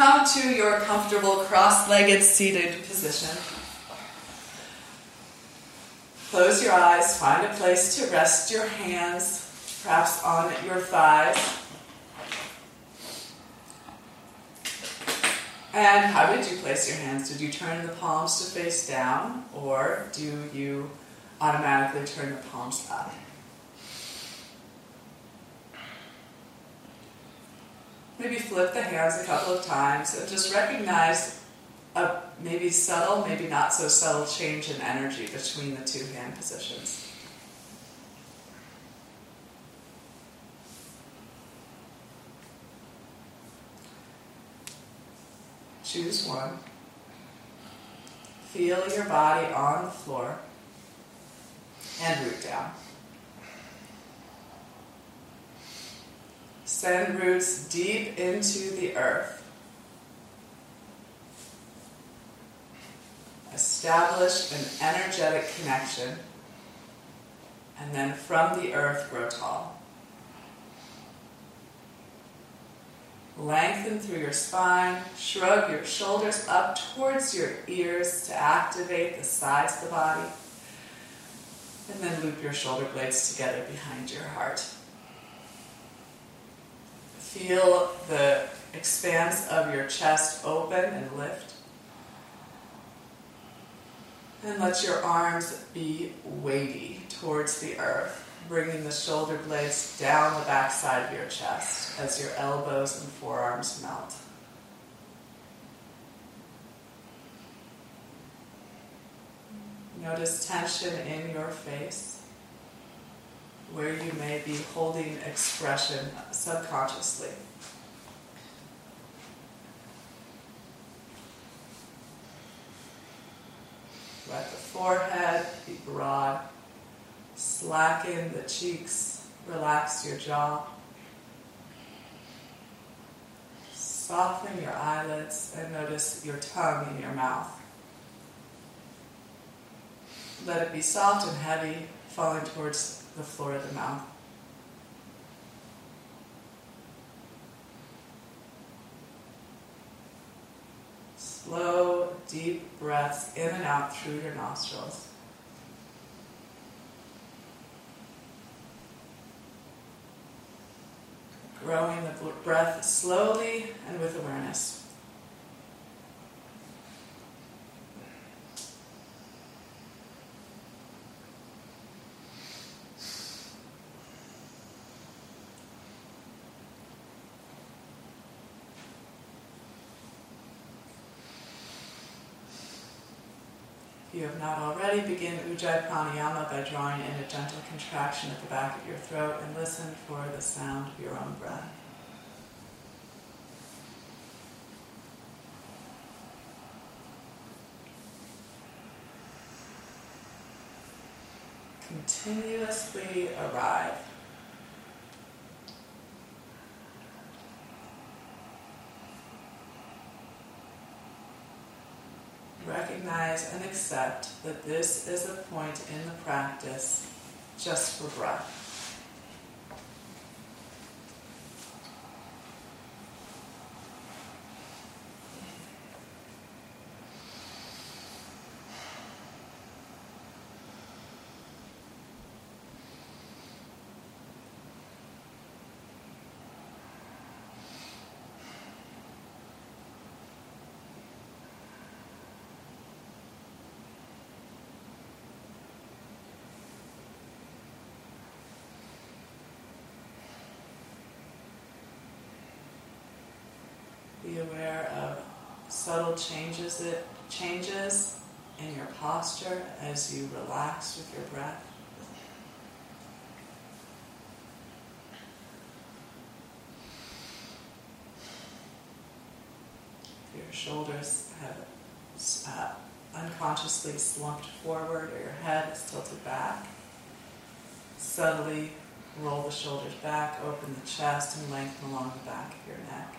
Come to your comfortable cross legged seated position. Close your eyes, find a place to rest your hands, perhaps on your thighs. And how did you place your hands? Did you turn the palms to face down, or do you automatically turn the palms up? Maybe flip the hands a couple of times and just recognize a maybe subtle, maybe not so subtle change in energy between the two hand positions. Choose one. Feel your body on the floor and root down. Send roots deep into the earth. Establish an energetic connection, and then from the earth grow tall. Lengthen through your spine, shrug your shoulders up towards your ears to activate the sides of the body, and then loop your shoulder blades together behind your heart. Feel the expanse of your chest open and lift. And let your arms be weighty towards the earth, bringing the shoulder blades down the backside of your chest as your elbows and forearms melt. Notice tension in your face where you may be holding expression subconsciously. Let the forehead be broad. Slacken the cheeks. Relax your jaw. Soften your eyelids and notice your tongue in your mouth. Let it be soft and heavy, falling towards the floor of the mouth. Slow, deep breaths in and out through your nostrils. Growing the breath slowly and with awareness. You have not already, begin Ujjayi Pranayama by drawing in a gentle contraction at the back of your throat and listen for the sound of your own breath. Continuously arrive. Recognize and accept that this is a point in the practice just for breath. Aware of subtle changes it changes in your posture as you relax with your breath. Your shoulders have uh, unconsciously slumped forward or your head is tilted back. Subtly roll the shoulders back, open the chest, and lengthen along the back of your neck.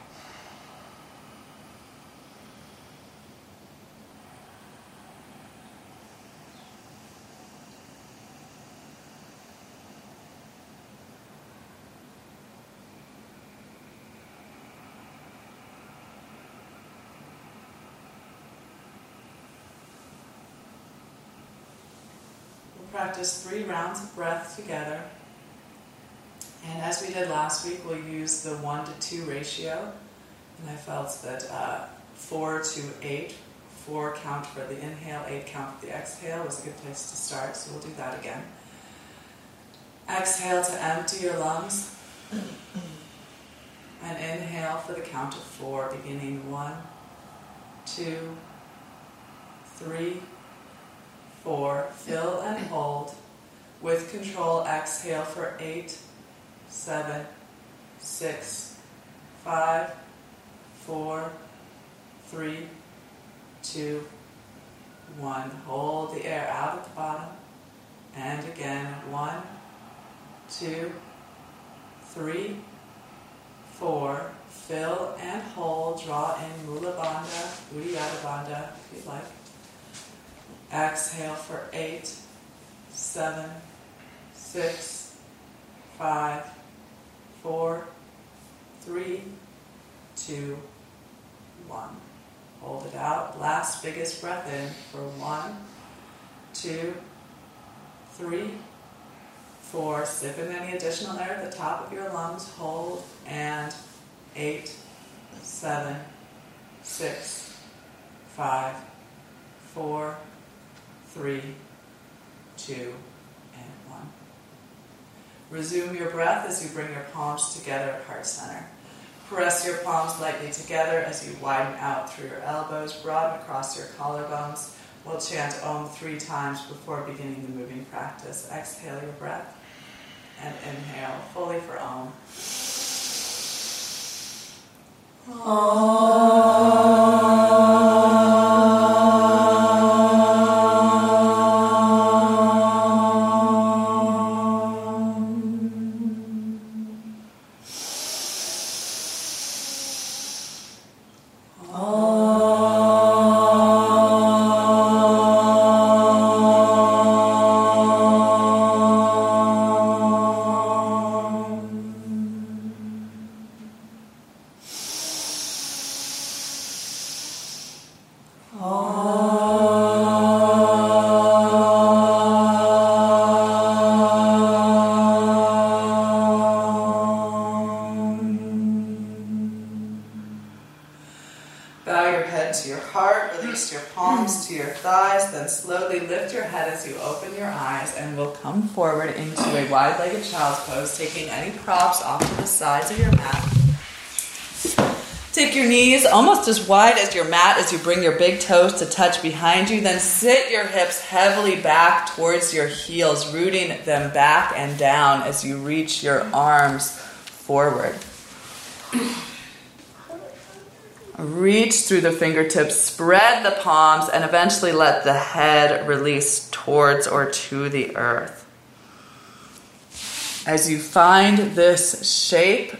Practice three rounds of breath together. And as we did last week, we'll use the one to two ratio. And I felt that uh, four to eight, four count for the inhale, eight count for the exhale was a good place to start. So we'll do that again. Exhale to empty your lungs. And inhale for the count of four, beginning one, two, three, four. Fill and hold. With control, exhale for eight, seven, six, five, four, three, two, one. Hold the air out at the bottom. And again, one, two, three, four. Fill and hold. Draw in Mula Bandha, Uddiyana Bandha, if you'd like. Exhale for eight, seven, six, five, four, three, two, one. Hold it out. Last biggest breath in for one, two, three, four. Sip in any additional air at the top of your lungs. Hold and eight, seven, six, five, four, three, two, and one. Resume your breath as you bring your palms together at heart center. Press your palms lightly together as you widen out through your elbows, broaden across your collarbones. We'll chant Om three times before beginning the moving practice. Exhale your breath and inhale fully for Om. Bow almost as wide as your mat as you bring your big toes to touch behind you. Then sit your hips heavily back towards your heels, rooting them back and down as you reach your arms forward. Reach through the fingertips, spread the palms, and eventually let the head release towards or to the earth. As you find this shape,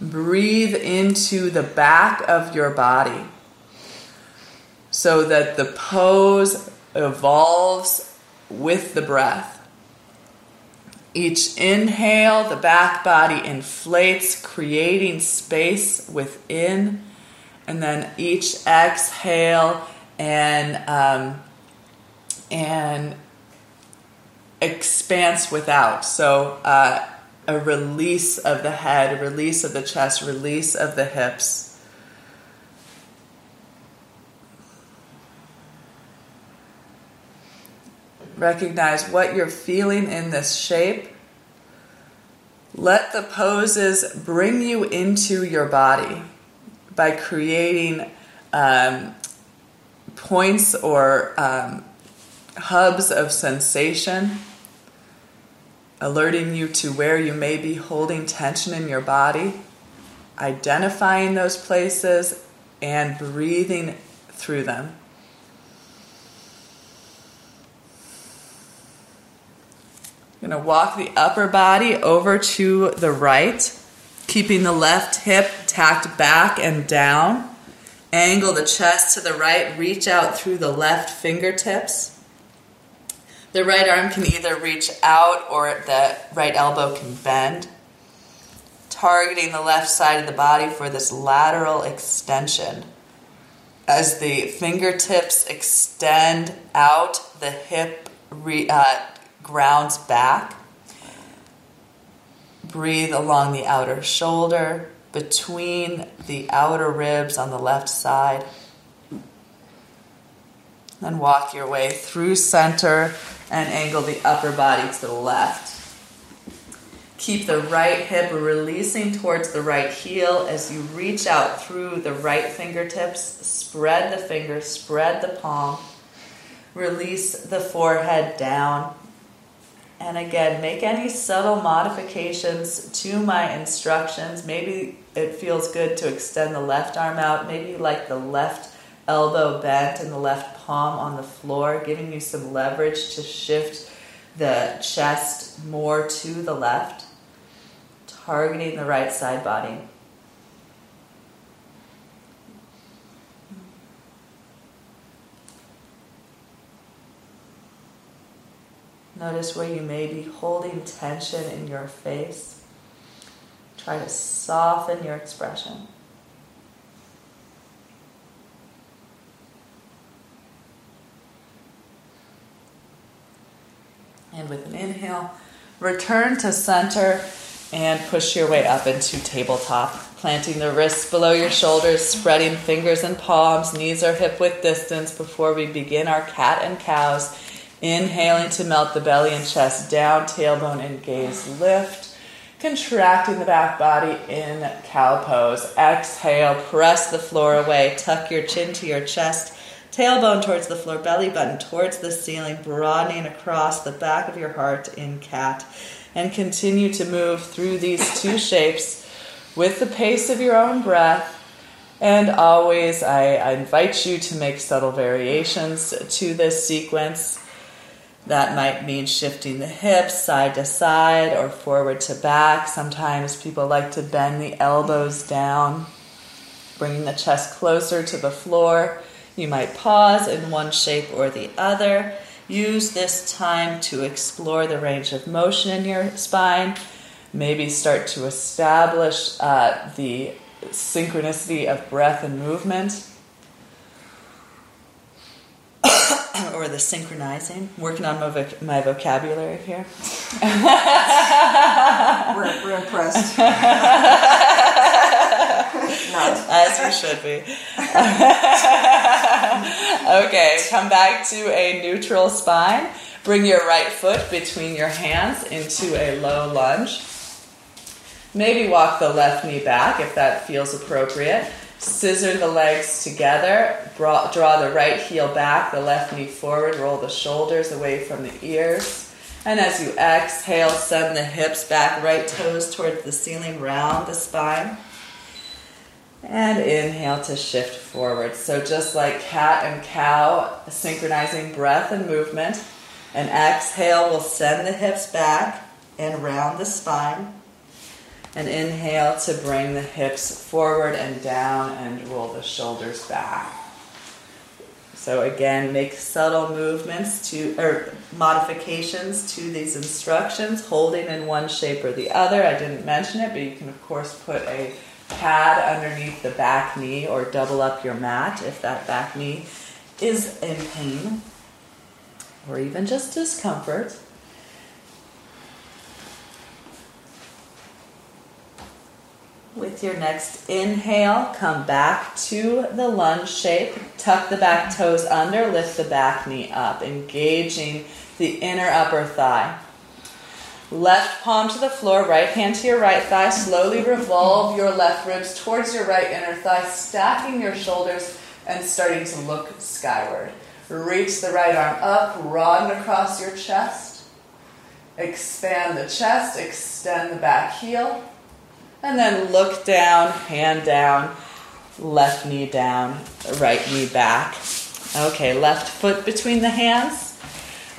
breathe into the back of your body so that the pose evolves with the breath. Each inhale, the back body inflates, creating space within and then each exhale and um, and expanse without. So uh, a release of the head, release of the chest, release of the hips. Recognize what you're feeling in this shape. Let the poses bring you into your body by creating um, points or um, hubs of sensation, alerting you to where you may be holding tension in your body, identifying those places, and breathing through them. I'm going to walk the upper body over to the right keeping the left hip tacked back and down. Angle the chest to the right, reach out through the left fingertips. The right arm can either reach out or the right elbow can bend. Targeting the left side of the body for this lateral extension. As the fingertips extend out, the hip re, uh, grounds back. Breathe along the outer shoulder, between the outer ribs on the left side. Then walk your way through center and angle the upper body to the left. Keep the right hip releasing towards the right heel as you reach out through the right fingertips. Spread the fingers, spread the palm. Release the forehead down. And again, make any subtle modifications to my instructions. Maybe it feels good to extend the left arm out. Maybe you like the left elbow bent and the left palm on the floor, giving you some leverage to shift the chest more to the left, targeting the right side body. Notice where you may be holding tension in your face. Try to soften your expression. And with an inhale, return to center and push your way up into tabletop. Planting the wrists below your shoulders, spreading fingers and palms, knees are hip width distance before we begin our cat and cows. Inhaling to melt the belly and chest down, tailbone and gaze lift. Contracting the back body in cow pose. Exhale, press the floor away, tuck your chin to your chest, tailbone towards the floor, belly button towards the ceiling, broadening across the back of your heart in cat. And continue to move through these two shapes with the pace of your own breath. And always, I, I invite you to make subtle variations to this sequence. That might mean shifting the hips side to side or forward to back. Sometimes people like to bend the elbows down, bringing the chest closer to the floor. You might pause in one shape or the other. Use this time to explore the range of motion in your spine. Maybe start to establish uh, the synchronicity of breath and movement. or the synchronizing. Working on my, voc- my vocabulary here. we're, we're impressed. Not. As you should be. okay, come back to a neutral spine. Bring your right foot between your hands into a low lunge. Maybe walk the left knee back if that feels appropriate. Scissor the legs together, draw the right heel back, the left knee forward, roll the shoulders away from the ears. And as you exhale, send the hips back, right toes towards the ceiling, round the spine. And inhale to shift forward. So just like cat and cow, synchronizing breath and movement. And exhale will send the hips back and round the spine. And inhale to bring the hips forward and down and roll the shoulders back. So again, make subtle movements to or modifications to these instructions, holding in one shape or the other. I didn't mention it, but you can of course put a pad underneath the back knee or double up your mat if that back knee is in pain or even just discomfort. With your next inhale, come back to the lunge shape. Tuck the back toes under, lift the back knee up, engaging the inner upper thigh. Left palm to the floor, right hand to your right thigh. Slowly revolve your left ribs towards your right inner thigh, stacking your shoulders and starting to look skyward. Reach the right arm up, broaden across your chest. Expand the chest, extend the back heel. And then look down, hand down, left knee down, right knee back. Okay, left foot between the hands.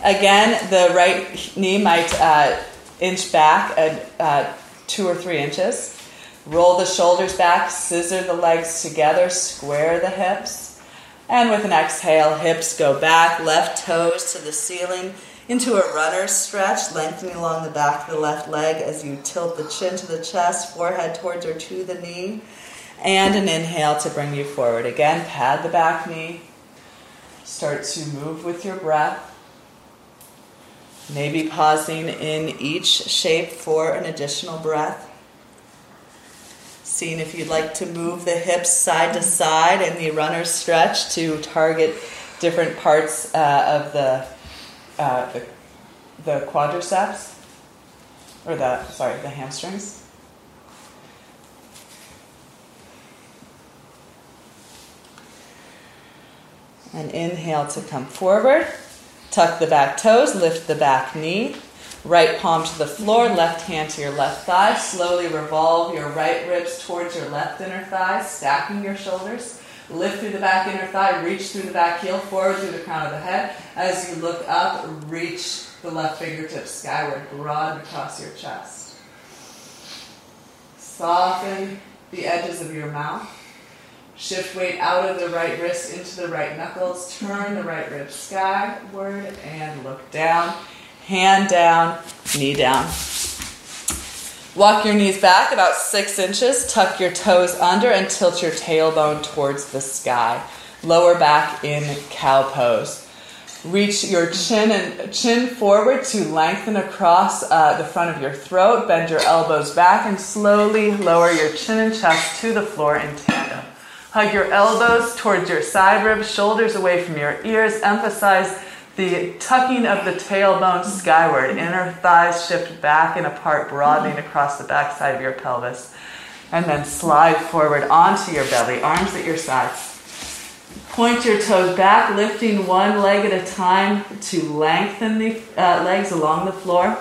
Again, the right knee might uh, inch back at uh, two or three inches. Roll the shoulders back, scissor the legs together, square the hips. And with an exhale, hips go back, left toes to the ceiling into a runner's stretch, lengthening along the back of the left leg as you tilt the chin to the chest, forehead towards or to the knee. And an inhale to bring you forward. Again, pad the back knee. Start to move with your breath. Maybe pausing in each shape for an additional breath. Seeing if you'd like to move the hips side to side in the runner's stretch to target different parts uh, of the, uh, the, the quadriceps or the sorry the hamstrings. And inhale to come forward. Tuck the back toes, lift the back knee. Right palm to the floor, left hand to your left thigh. Slowly revolve your right ribs towards your left inner thigh, stacking your shoulders. Lift through the back inner thigh, reach through the back heel, forward through the crown of the head. As you look up, reach the left fingertips skyward, broad across your chest. Soften the edges of your mouth. Shift weight out of the right wrist into the right knuckles. Turn the right rib skyward and look down. Hand down, knee down. Walk your knees back about six inches. Tuck your toes under and tilt your tailbone towards the sky. Lower back in cow pose. Reach your chin and chin forward to lengthen across uh, the front of your throat. Bend your elbows back and slowly lower your chin and chest to the floor in tandem. Hug your elbows towards your side ribs, shoulders away from your ears. Emphasize the tucking of the tailbone skyward. Inner thighs shift back and apart, broadening across the backside of your pelvis. And then slide forward onto your belly, arms at your sides. Point your toes back, lifting one leg at a time to lengthen the uh, legs along the floor.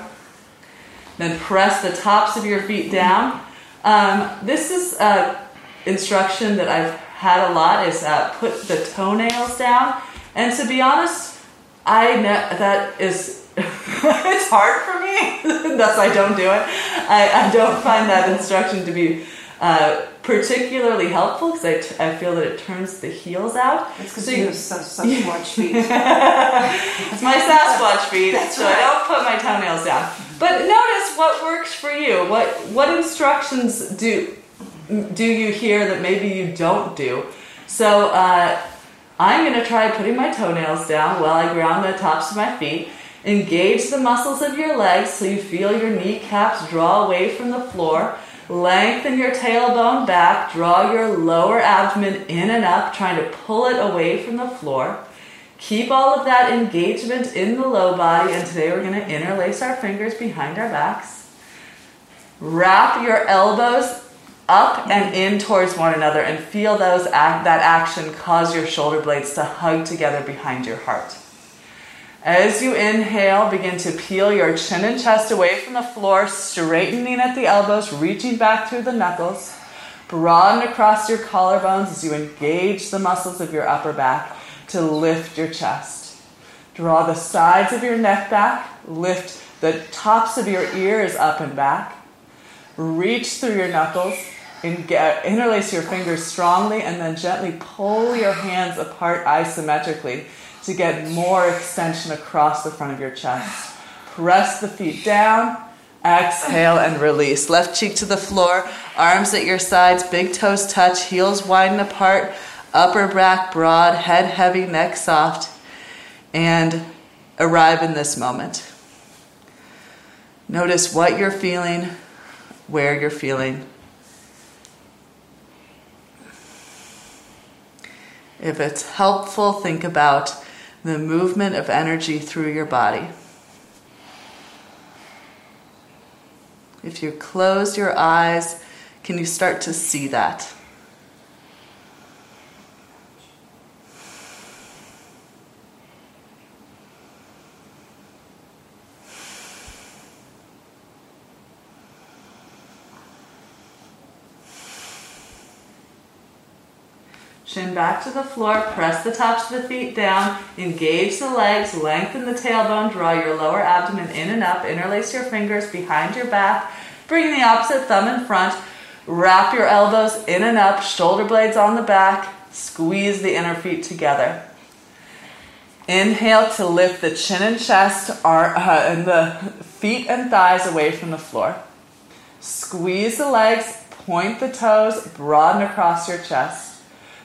Then press the tops of your feet down. Um, this is uh, instruction that I've had a lot is uh, put the toenails down. And to be honest, I ne- that is it's hard for me. Thus, I don't do it. I, I don't find that instruction to be uh, particularly helpful because I, t- I feel that it turns the heels out. It's because so you have Sasquatch feet. it's my Sasquatch feet, That's so right. I don't put my toenails down. But notice what works for you. What what instructions do do you hear that maybe you don't do? So uh, I'm going to try putting my toenails down while I ground the tops of my feet. Engage the muscles of your legs so you feel your kneecaps draw away from the floor. Lengthen your tailbone back, draw your lower abdomen in and up, trying to pull it away from the floor. Keep all of that engagement in the low body, and today we're going to interlace our fingers behind our backs. Wrap your elbows up and in towards one another and feel those act, that action cause your shoulder blades to hug together behind your heart. As you inhale, begin to peel your chin and chest away from the floor, straightening at the elbows, reaching back through the knuckles. Broaden across your collarbones as you engage the muscles of your upper back to lift your chest. Draw the sides of your neck back, lift the tops of your ears up and back. Reach through your knuckles, and uh, interlace your fingers strongly, and then gently pull your hands apart isometrically to get more extension across the front of your chest. Press the feet down, exhale, and release. Left cheek to the floor, arms at your sides, big toes touch, heels widen apart, upper back broad, head heavy, neck soft, and arrive in this moment. Notice what you're feeling, where you're feeling. If it's helpful, think about the movement of energy through your body. If you close your eyes, can you start to see that? Chin back to the floor, press the tops of the feet down, engage the legs, lengthen the tailbone, draw your lower abdomen in and up, interlace your fingers behind your back, bring the opposite thumb in front, wrap your elbows in and up, shoulder blades on the back, squeeze the inner feet together. Inhale to lift the chin and chest uh, and the feet and thighs away from the floor. Squeeze the legs, point the toes, broaden across your chest.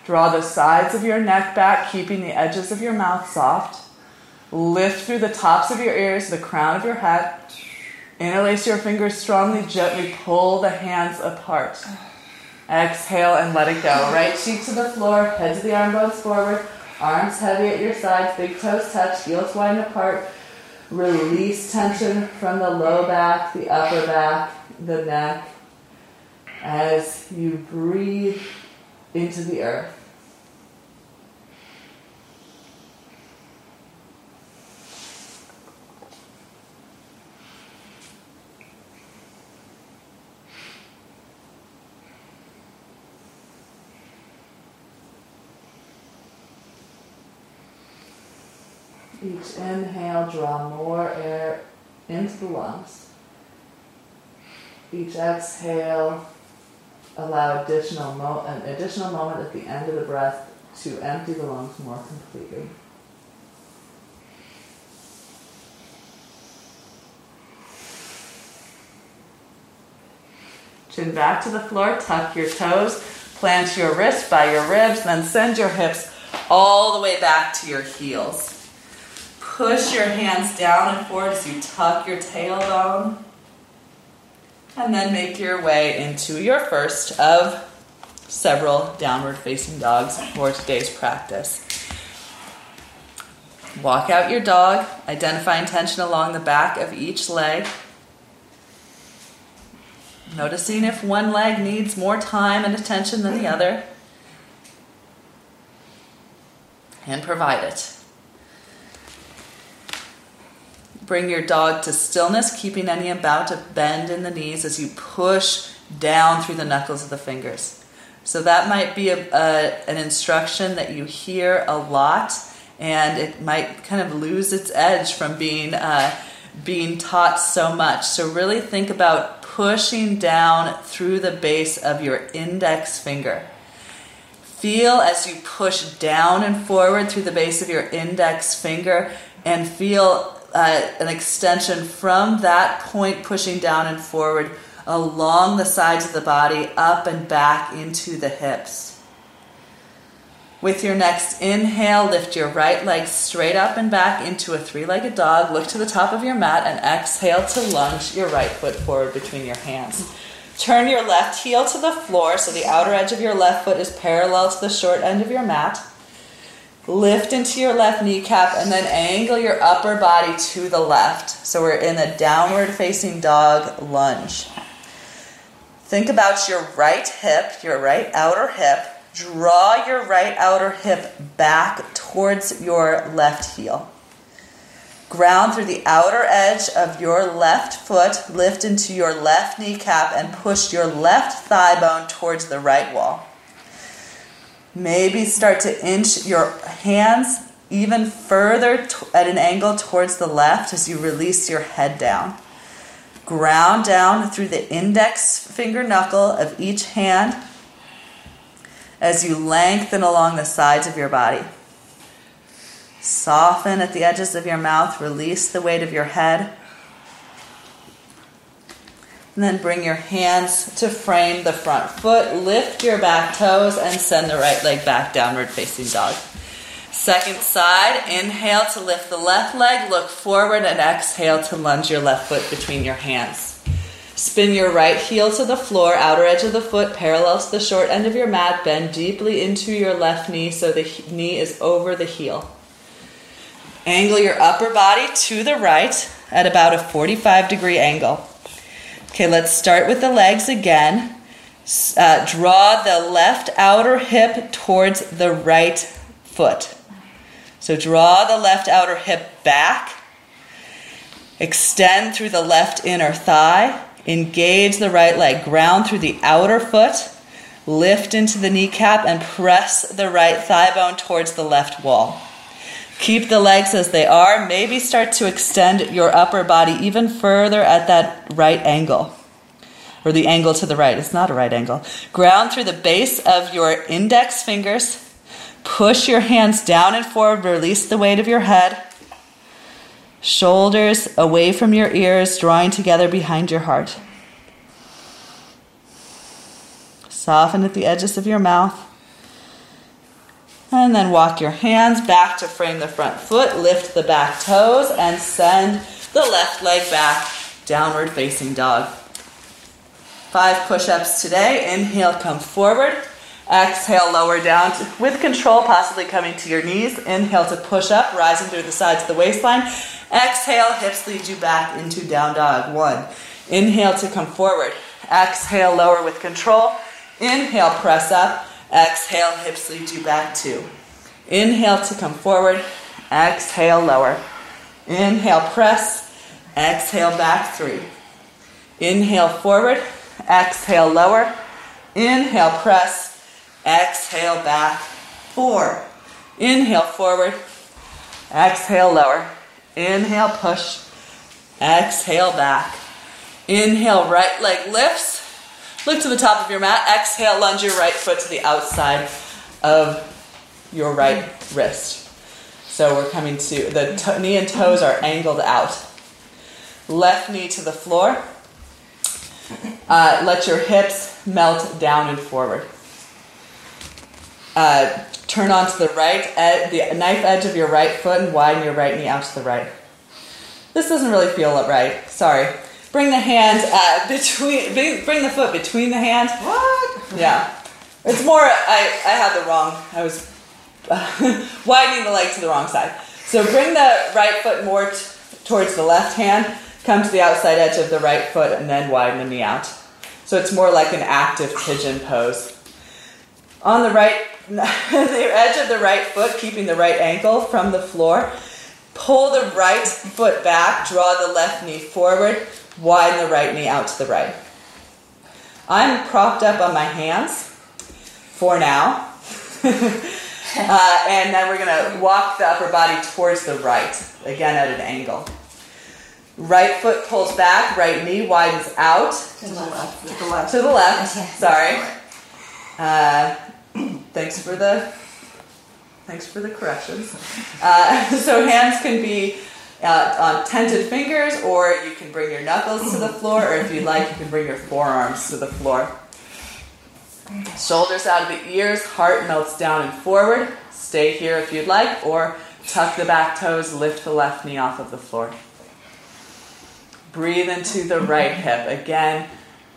Draw the sides of your neck back, keeping the edges of your mouth soft. Lift through the tops of your ears, the crown of your head. Interlace your fingers strongly, gently pull the hands apart. Exhale and let it go. Right cheek to the floor, head to the arm bones forward, arms heavy at your sides, big toes touch, heels wide apart. Release tension from the low back, the upper back, the neck as you breathe into the earth. Each inhale, draw more air into the lungs. Each exhale, allow additional mo- an additional moment at the end of the breath to empty the lungs more completely. Chin back to the floor, tuck your toes, plant your wrists by your ribs, then send your hips all the way back to your heels. Push your hands down and forward as you tuck your tailbone. And then make your way into your first of several downward facing dogs for today's practice. Walk out your dog, identifying tension along the back of each leg. Noticing if one leg needs more time and attention than the other. And provide it. Bring your dog to stillness, keeping any amount of bend in the knees as you push down through the knuckles of the fingers. So that might be a, a, an instruction that you hear a lot, and it might kind of lose its edge from being uh, being taught so much. So really think about pushing down through the base of your index finger. Feel as you push down and forward through the base of your index finger, and feel uh, an extension from that point pushing down and forward along the sides of the body, up and back into the hips. With your next inhale, lift your right leg straight up and back into a three legged dog. Look to the top of your mat and exhale to lunge your right foot forward between your hands. Turn your left heel to the floor so the outer edge of your left foot is parallel to the short end of your mat. Lift into your left kneecap and then angle your upper body to the left. So we're in a downward facing dog lunge. Think about your right hip, your right outer hip. Draw your right outer hip back towards your left heel. Ground through the outer edge of your left foot, lift into your left kneecap, and push your left thigh bone towards the right wall. Maybe start to inch your hands even further at an angle towards the left as you release your head down. Ground down through the index finger knuckle of each hand as you lengthen along the sides of your body. Soften at the edges of your mouth, release the weight of your head. And then bring your hands to frame the front foot, lift your back toes, and send the right leg back, downward facing dog. Second side, inhale to lift the left leg, look forward, and exhale to lunge your left foot between your hands. Spin your right heel to the floor, outer edge of the foot parallel to the short end of your mat. Bend deeply into your left knee so the knee is over the heel. Angle your upper body to the right at about a 45 degree angle. Okay, let's start with the legs again. Uh, draw the left outer hip towards the right foot. So draw the left outer hip back. Extend through the left inner thigh. Engage the right leg. Ground through the outer foot. Lift into the kneecap and press the right thigh bone towards the left wall. Keep the legs as they are. Maybe start to extend your upper body even further at that right angle. Or the angle to the right. It's not a right angle. Ground through the base of your index fingers. Push your hands down and forward. Release the weight of your head. Shoulders away from your ears, drawing together behind your heart. Soften at the edges of your mouth. And then walk your hands back to frame the front foot, lift the back toes, and send the left leg back, downward facing dog. Five push ups today. Inhale, come forward. Exhale, lower down to, with control, possibly coming to your knees. Inhale to push up, rising through the sides of the waistline. Exhale, hips lead you back into down dog. One. Inhale to come forward. Exhale, lower with control. Inhale, press up. Exhale, hips lead you back two. Inhale to come forward. Exhale, lower. Inhale, press. Exhale, back three. Inhale, forward. Exhale, lower. Inhale, press. Exhale, back. Four. Inhale, forward. Exhale, lower. Inhale, push. Exhale, back. Inhale, right leg lifts. Look to the top of your mat. Exhale, lunge your right foot to the outside of your right wrist. So we're coming to the to- knee and toes are angled out. Left knee to the floor. Uh, let your hips melt down and forward. Uh, turn onto the right, ed- the knife edge of your right foot, and widen your right knee out to the right. This doesn't really feel right. Sorry. Bring the hand uh, between. Bring, the foot between the hands. What? Yeah. It's more. I I had the wrong. I was widening the leg to the wrong side. So bring the right foot more t- towards the left hand. Come to the outside edge of the right foot, and then widen the knee out. So it's more like an active pigeon pose. On the right, the edge of the right foot, keeping the right ankle from the floor. Pull the right foot back, draw the left knee forward, widen the right knee out to the right. I'm propped up on my hands for now. uh, and then we're going to walk the upper body towards the right, again at an angle. Right foot pulls back, right knee widens out To the left. To the left. to the left. Okay. Sorry. Uh, thanks for the thanks for the corrections. Uh, so hands can be uh, on tented fingers, or you can bring your knuckles to the floor, or if you'd like, you can bring your forearms to the floor. Shoulders out of the ears, heart melts down and forward. Stay here if you'd like, or tuck the back toes, lift the left knee off of the floor. Breathe into the right hip. Again,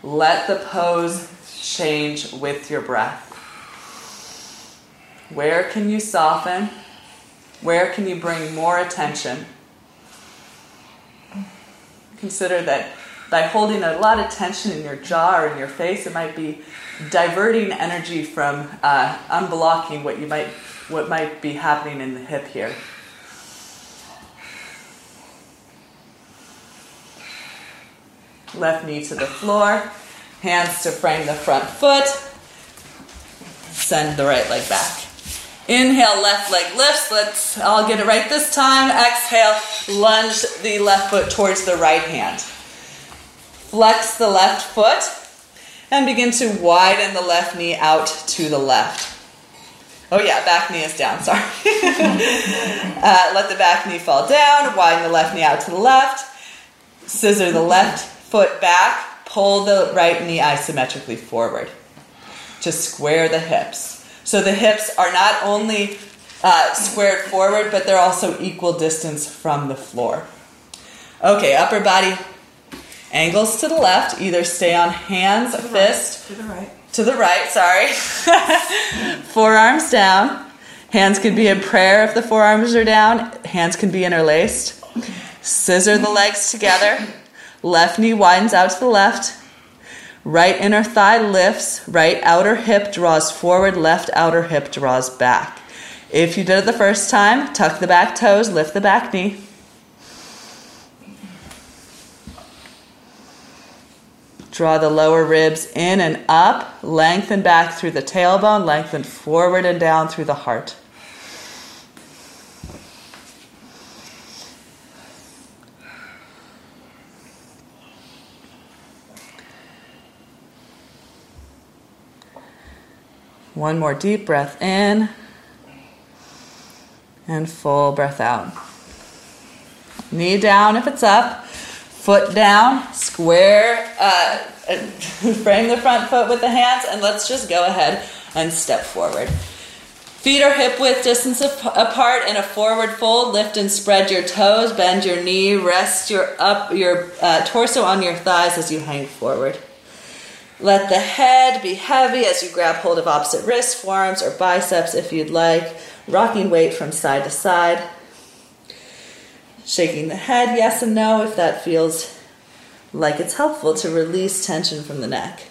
let the pose change with your breath. Where can you soften? Where can you bring more attention? Consider that by holding a lot of tension in your jaw or in your face, it might be diverting energy from uh, unblocking what you might what might be happening in the hip here. Left knee to the floor, hands to frame the front foot. Send the right leg back. Inhale, left leg lifts. Let's, I'll get it right this time. Exhale, lunge the left foot towards the right hand. Flex the left foot and begin to widen the left knee out to the left. Oh, yeah, back knee is down, sorry. uh, let the back knee fall down, widen the left knee out to the left, scissor the left foot back, pull the right knee isometrically forward to square the hips. So the hips are not only uh, squared forward, but they're also equal distance from the floor. Okay, upper body angles to the left. Either stay on hands, fist, To the right. to the right, sorry. forearms down. Hands can be in prayer if the forearms are down. Hands can be interlaced. Scissor the legs together. Left knee widens out to the left. Right inner thigh lifts. Right outer hip draws forward. Left outer hip draws back. If you did it the first time, tuck the back toes, lift the back knee. Draw the lower ribs in and up, lengthen back through the tailbone, lengthen forward and down through the heart. One more deep breath in and full breath out. Knee down if it's up, foot down, square, uh, frame the front foot with the hands, and let's just go ahead and step forward. Feet are hip width distance apart in a forward fold. Lift and spread your toes. Bend your knee. Rest your up your uh, torso on your thighs as you hang forward. Let the head be heavy as you grab hold of opposite wrists, forearms, or biceps if you'd like. Rocking weight from side to side. Shaking the head, yes and no, if that feels like it's helpful to release tension from the neck.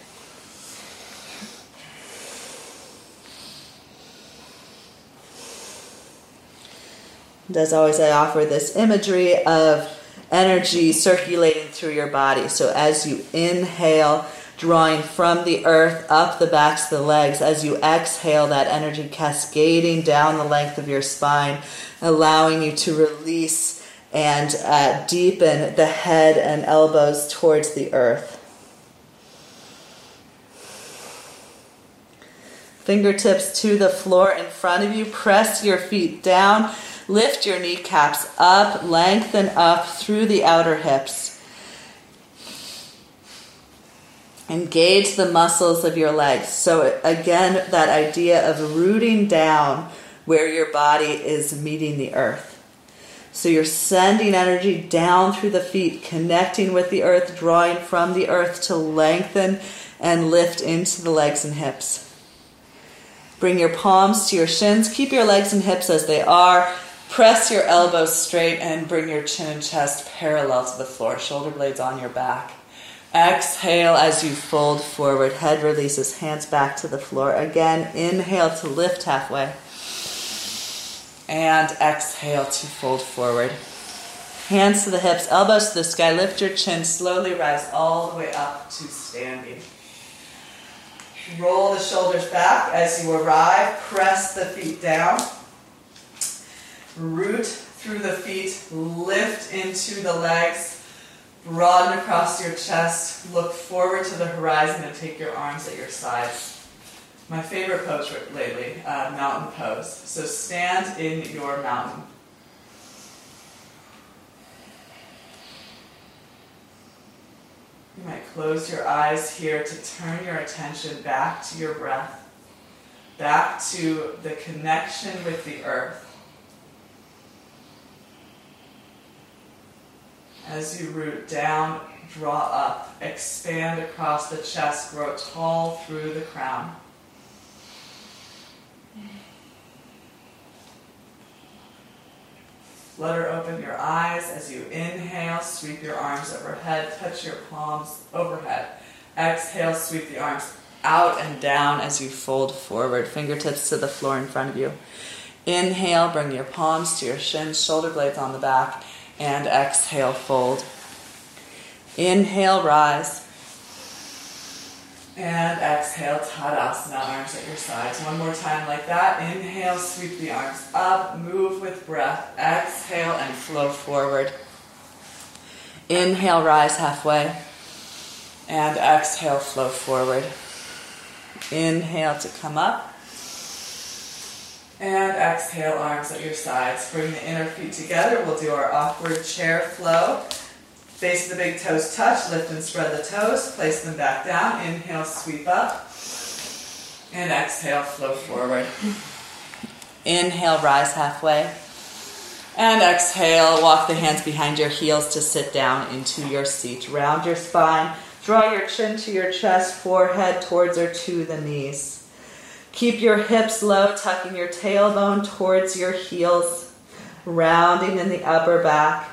And as always, I offer this imagery of energy circulating through your body. So as you inhale, drawing from the earth up the backs of the legs, as you exhale, that energy cascading down the length of your spine, allowing you to release and uh, deepen the head and elbows towards the earth. Fingertips to the floor in front of you. Press your feet down Lift your kneecaps up, lengthen up through the outer hips. Engage the muscles of your legs. So, again, that idea of rooting down where your body is meeting the earth. So, you're sending energy down through the feet, connecting with the earth, drawing from the earth to lengthen and lift into the legs and hips. Bring your palms to your shins. Keep your legs and hips as they are. Press your elbows straight and bring your chin and chest parallel to the floor, shoulder blades on your back. Exhale as you fold forward, head releases, hands back to the floor. Again, inhale to lift halfway. And exhale to fold forward. Hands to the hips, elbows to the sky. Lift your chin, slowly rise all the way up to standing. Roll the shoulders back as you arrive. Press the feet down. Root through the feet, lift into the legs, broaden across your chest, look forward to the horizon and take your arms at your sides. My favorite pose lately, uh, mountain pose. So stand in your mountain. You might close your eyes here to turn your attention back to your breath, back to the connection with the earth. As you root down, draw up, expand across the chest, grow tall through the crown. Flutter open your eyes as you inhale, sweep your arms overhead, touch your palms overhead. Exhale, sweep the arms out and down as you fold forward, fingertips to the floor in front of you. Inhale, bring your palms to your shins, shoulder blades on the back and exhale, fold. Inhale, rise. And exhale, Tadasana, arms at your sides. One more time like that. Inhale, sweep the arms up, move with breath. Exhale and flow forward. Inhale, rise halfway. And exhale, flow forward. Inhale to come up. And exhale, arms at your sides. Bring the inner feet together. We'll do our awkward chair flow. Face the big toes touch. Lift and spread the toes. Place them back down. Inhale, sweep up. And exhale, flow forward. Inhale, rise halfway. And exhale, walk the hands behind your heels to sit down into your seat. Round your spine. Draw your chin to your chest, forehead towards or to the knees. Keep your hips low, tucking your tailbone towards your heels, rounding in the upper back.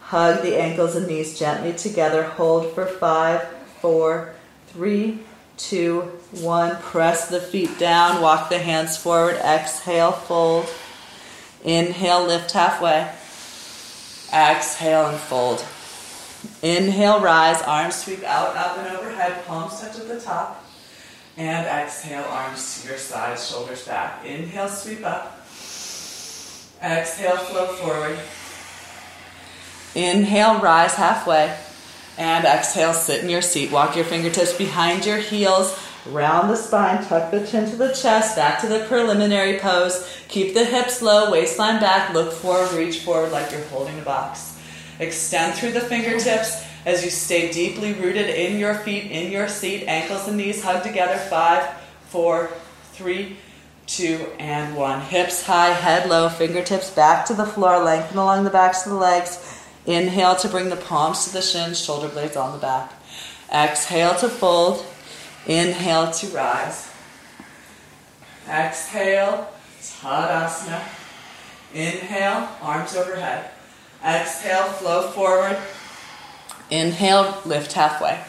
Hug the ankles and knees gently together. Hold for five, four, three, two, one. Press the feet down. Walk the hands forward. Exhale, fold. Inhale, lift halfway. Exhale and fold. Inhale, rise. Arms sweep out, up and overhead. Palms touch at the top. And exhale, arms to your sides, shoulders back. Inhale, sweep up. Exhale, flow forward. Inhale, rise halfway. And exhale, sit in your seat. Walk your fingertips behind your heels. Round the spine, tuck the chin to the chest, back to the preliminary pose. Keep the hips low, waistline back, look forward, reach forward like you're holding a box. Extend through the fingertips as you stay deeply rooted in your feet, in your seat, ankles and knees hug together. Five, four, three, two, and one. Hips high, head low, fingertips back to the floor, lengthen along the backs of the legs. Inhale to bring the palms to the shins, shoulder blades on the back. Exhale to fold. Inhale to rise. Exhale, Tadasana. Inhale, arms overhead. Exhale, flow forward. Inhale, lift halfway.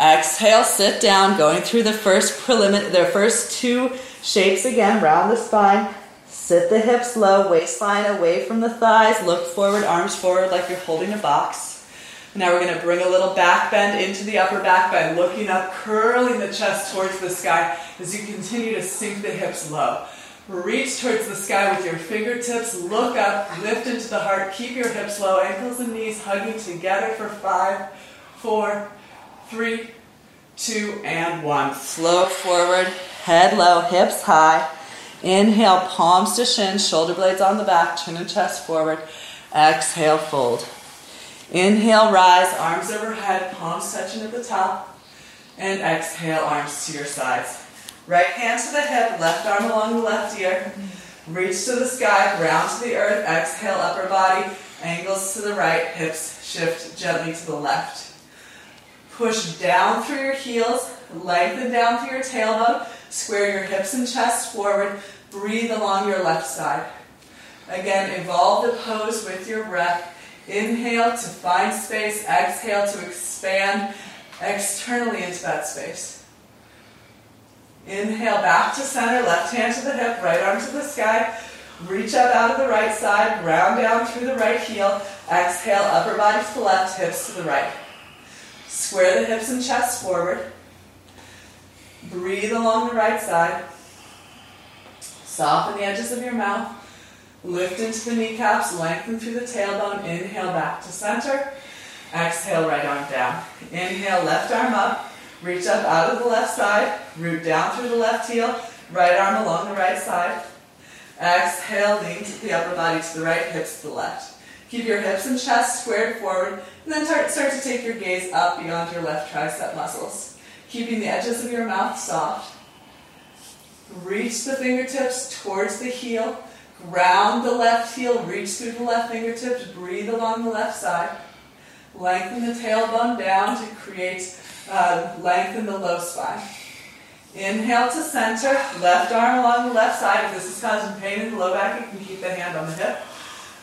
Exhale, sit down, going through the first prelim- the first two shapes again, round the spine. Sit the hips low, waistline away from the thighs, look forward, arms forward like you're holding a box. Now we're going to bring a little back bend into the upper back bend, looking up, curling the chest towards the sky as you continue to sink the hips low. Reach towards the sky with your fingertips, look up, lift into the heart, keep your hips low, ankles and knees hugging together for five, four, three, two, and one. Slow forward, head low, hips high. Inhale, palms to shins, shoulder blades on the back, chin and chest forward. Exhale, fold. Inhale, rise, arms overhead, palms touching at the top. And exhale, arms to your sides. Right hand to the hip, left arm along the left ear. Reach to the sky, ground to the earth. Exhale, upper body, angles to the right, hips shift gently to the left. Push down through your heels, lengthen down through your tailbone, square your hips and chest forward, breathe along your left side. Again, evolve the pose with your breath. Inhale to find space, exhale to expand externally into that space. Inhale back to center, left hand to the hip, right arm to the sky. Reach up out of the right side, ground down through the right heel. Exhale, upper body to the left, hips to the right. Square the hips and chest forward. Breathe along the right side. Soften the edges of your mouth. Lift into the kneecaps, lengthen through the tailbone. Inhale back to center. Exhale, right arm down. Inhale, left arm up. Reach up out of the left side, root down through the left heel, right arm along the right side. Exhale, lean to the upper body to the right, hips to the left. Keep your hips and chest squared forward, and then start to take your gaze up beyond your left tricep muscles. Keeping the edges of your mouth soft. Reach the fingertips towards the heel. Ground the left heel, reach through the left fingertips, breathe along the left side. Lengthen the tailbone down to create uh, lengthen the low spine. Inhale to center, left arm along the left side. If this is causing pain in the low back, you can keep the hand on the hip.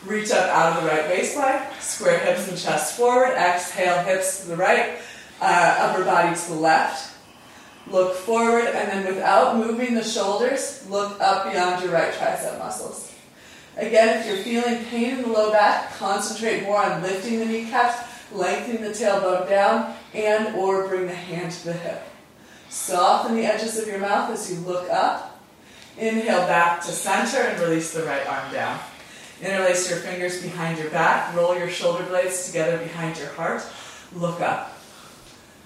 Reach up out of the right waistline, square hips and chest forward. Exhale, hips to the right, uh, upper body to the left. Look forward, and then without moving the shoulders, look up beyond your right tricep muscles. Again, if you're feeling pain in the low back, concentrate more on lifting the kneecaps, lengthening the tailbone down, and or bring the hand to the hip. Soften the edges of your mouth as you look up. Inhale back to center and release the right arm down. Interlace your fingers behind your back. Roll your shoulder blades together behind your heart. Look up.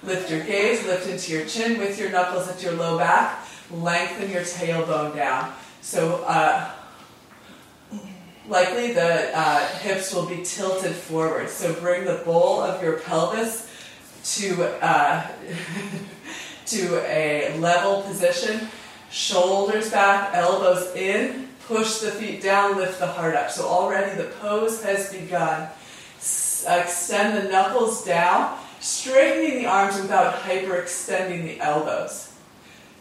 Lift your gaze, lift into your chin with your knuckles at your low back. Lengthen your tailbone down. So, uh, likely the uh, hips will be tilted forward. So, bring the bowl of your pelvis to uh, to a level position. Shoulders back, elbows in. Push the feet down, lift the heart up. So already the pose has begun. S- extend the knuckles down, straightening the arms without hyperextending the elbows.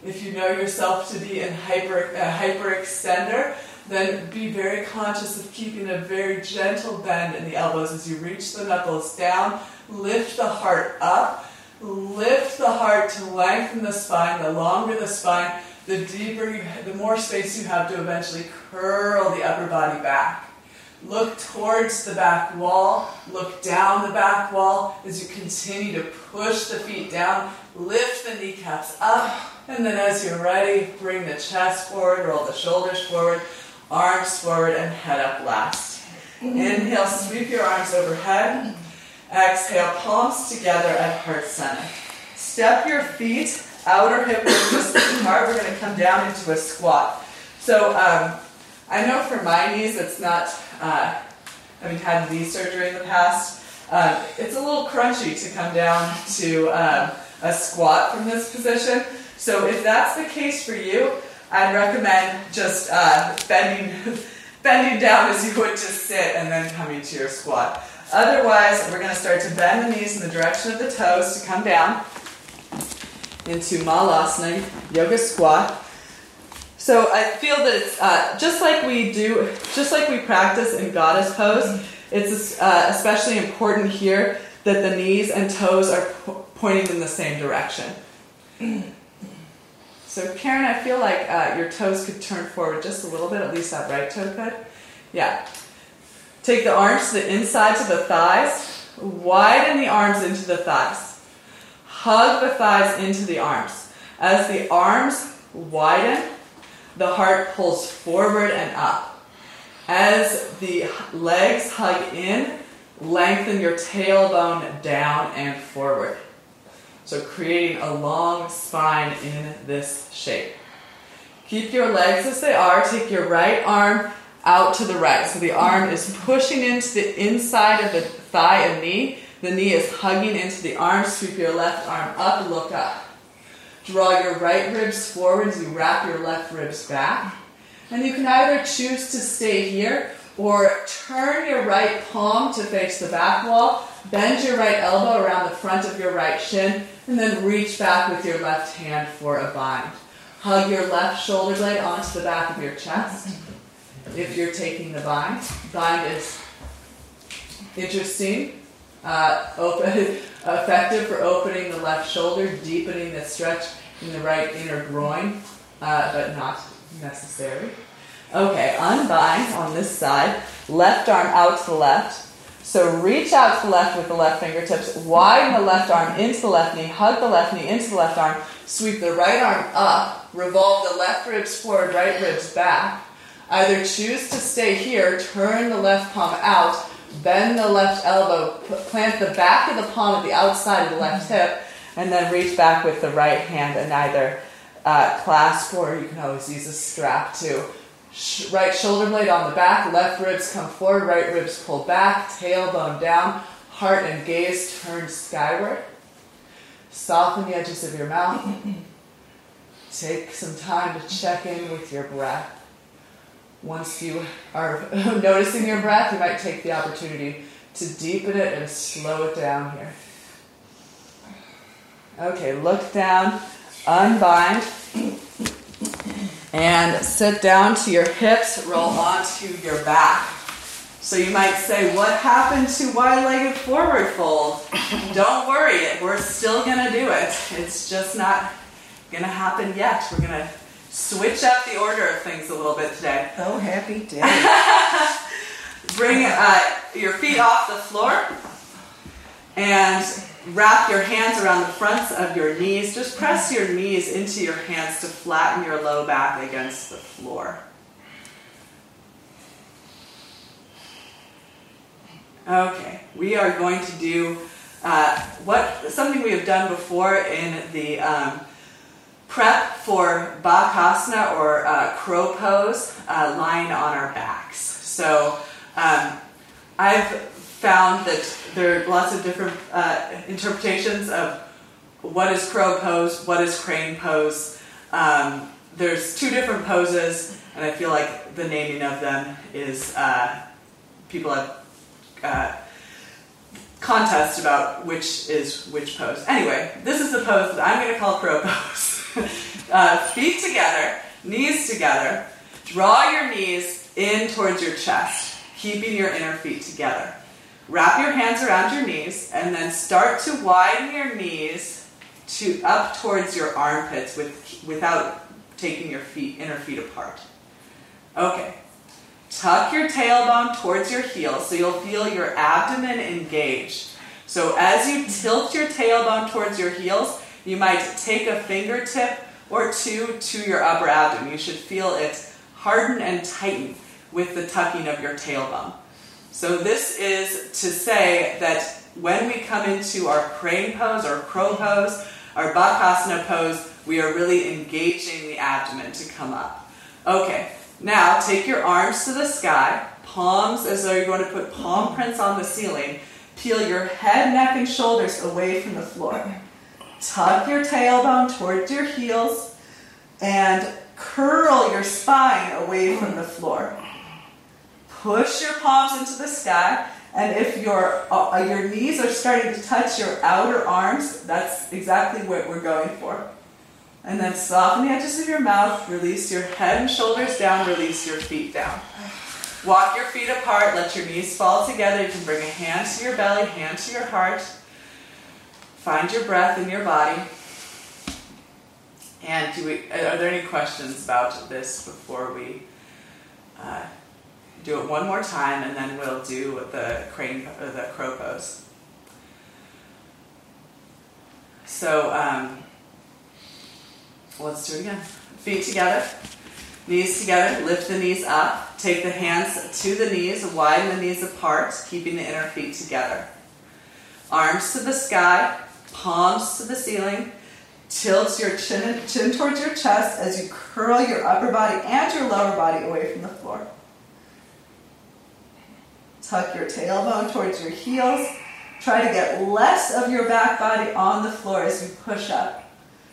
If you know yourself to be in hyper uh, hyperextender, then be very conscious of keeping a very gentle bend in the elbows as you reach the knuckles down, Lift the heart up. Lift the heart to lengthen the spine. The longer the spine, the deeper you, the more space you have to eventually curl the upper body back. Look towards the back wall. Look down the back wall as you continue to push the feet down. Lift the kneecaps up. And then as you're ready, bring the chest forward, roll the shoulders forward, arms forward, and head up last. Inhale, sweep your arms overhead. Exhale, palms together at heart center. Step your feet, outer hip width apart. We're going to come down into a squat. So um, I know for my knees, it's not, uh, having had knee surgery in the past, uh, it's a little crunchy to come down to um, a squat from this position. So if that's the case for you, I'd recommend just uh, bending, bending down as you would just sit and then coming to your squat. Otherwise, we're going to start to bend the knees in the direction of the toes to come down into Malasana, Yoga Squat. So I feel that it's uh, just like we do, just like we practice in Goddess pose. It's uh, especially important here that the knees and toes are po- pointing in the same direction. So Karen, I feel like uh, your toes could turn forward just a little bit, at least that right toe could. Yeah. Take the arms to the inside of the thighs. Widen the arms into the thighs. Hug the thighs into the arms. As the arms widen, the heart pulls forward and up. As the legs hug in, lengthen your tailbone down and forward. So creating a long spine in this shape. Keep your legs as they are. Take your right arm out to the right. So the arm is pushing into the inside of the thigh and knee. The knee is hugging into the arm. Sweep your left arm up, look up. Draw your right ribs forward as you wrap your left ribs back. And you can either choose to stay here or turn your right palm to face the back wall, bend your right elbow around the front of your right shin, and then reach back with your left hand for a bind. Hug your left shoulder blade onto the back of your chest. If you're taking the bind, bind is interesting, uh, open, effective for opening the left shoulder, deepening the stretch in the right inner groin, uh, but not necessary. Okay, unbind on this side, left arm out to the left. So reach out to the left with the left fingertips, widen the left arm into the left knee, hug the left knee into the left arm, sweep the right arm up, revolve the left ribs forward, right ribs back. Either choose to stay here, turn the left palm out, bend the left elbow, plant the back of the palm at the outside of the left hip, and then reach back with the right hand and either uh, clasp or you can always use a strap too. Sh- right shoulder blade on the back, left ribs come forward, right ribs pull back, tailbone down, heart and gaze turned skyward. Soften the edges of your mouth. Take some time to check in with your breath. Once you are noticing your breath, you might take the opportunity to deepen it and slow it down here. Okay, look down, unbind, and sit down to your hips, roll onto your back. So you might say, What happened to wide legged forward fold? Don't worry, we're still gonna do it. It's just not gonna happen yet. We're gonna switch up the order of things a little bit today. Oh, happy day. Bring uh, your feet off the floor and wrap your hands around the fronts of your knees. Just press your knees into your hands to flatten your low back against the floor. Okay, we are going to do uh, what something we have done before in the um, prep for Bakasana or uh, crow pose, uh, lying on our backs. So um, I've found that there are lots of different uh, interpretations of what is crow pose, what is crane pose. Um, there's two different poses, and I feel like the naming of them is uh, people have uh, contest about which is which pose. Anyway, this is the pose that I'm going to call crow pose. uh, feet together, knees together. Draw your knees in towards your chest, keeping your inner feet together. Wrap your hands around your knees and then start to widen your knees to up towards your armpits with, without taking your feet inner feet apart. Okay. Tuck your tailbone towards your heels so you'll feel your abdomen engage. So as you tilt your tailbone towards your heels, you might take a fingertip or two to your upper abdomen. You should feel it harden and tighten with the tucking of your tailbone. So this is to say that when we come into our crane pose or crow pose, our bakasana pose, we are really engaging the abdomen to come up. Okay, now take your arms to the sky, palms as though you're going to put palm prints on the ceiling. Peel your head, neck, and shoulders away from the floor. Tuck your tailbone towards your heels and curl your spine away from the floor. Push your palms into the sky, and if your uh, your knees are starting to touch your outer arms, that's exactly what we're going for. And then soften the edges of your mouth, release your head and shoulders down, release your feet down. Walk your feet apart, let your knees fall together. You can bring a hand to your belly, hand to your heart. Find your breath in your body. And do we, are there any questions about this before we uh, do it one more time and then we'll do the crane, or the crow pose. So um, let's do it again. Feet together, knees together, lift the knees up, take the hands to the knees, widen the knees apart, keeping the inner feet together. Arms to the sky, palms to the ceiling. Tilt your chin, chin towards your chest as you curl your upper body and your lower body away from the floor. Tuck your tailbone towards your heels. Try to get less of your back body on the floor as you push up.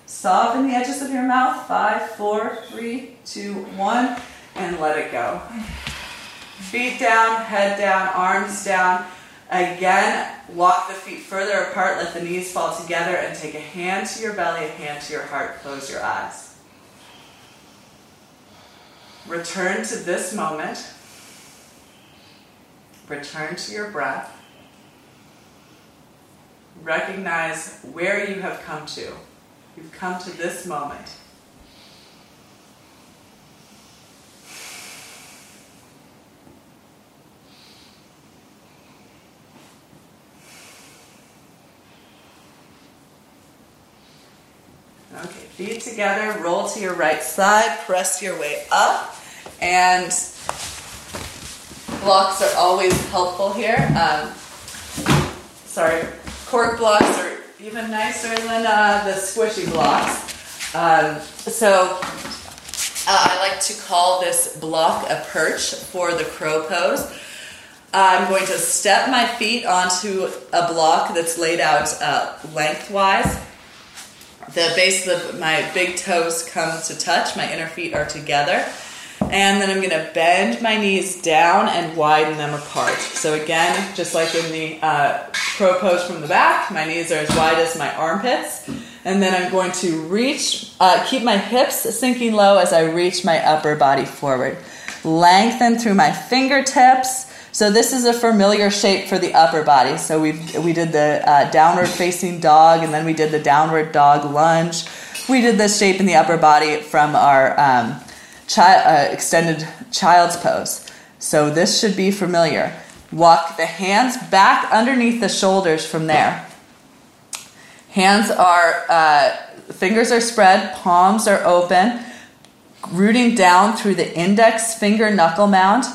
Soften the edges of your mouth. Five, four, three, two, one, and let it go. Feet down, head down, arms down. Again, walk the feet further apart, let the knees fall together, and take a hand to your belly, a hand to your heart. Close your eyes. Return to this moment. Return to your breath. Recognize where you have come to. You've come to this moment. Okay, feet together, roll to your right side, press your way up, and blocks are always helpful here. Um, sorry, cork blocks are even nicer than uh, the squishy blocks. Um, so uh, I like to call this block a perch for the crow pose. I'm going to step my feet onto a block that's laid out uh, lengthwise. The base of my big toes come to touch, my inner feet are together. And then I'm going to bend my knees down and widen them apart. So, again, just like in the uh, crow pose from the back, my knees are as wide as my armpits. And then I'm going to reach, uh, keep my hips sinking low as I reach my upper body forward. Lengthen through my fingertips. So this is a familiar shape for the upper body. So we we did the uh, downward facing dog, and then we did the downward dog lunge. We did this shape in the upper body from our um, chi- uh, extended child's pose. So this should be familiar. Walk the hands back underneath the shoulders from there. Hands are, uh, fingers are spread, palms are open, rooting down through the index finger knuckle mound.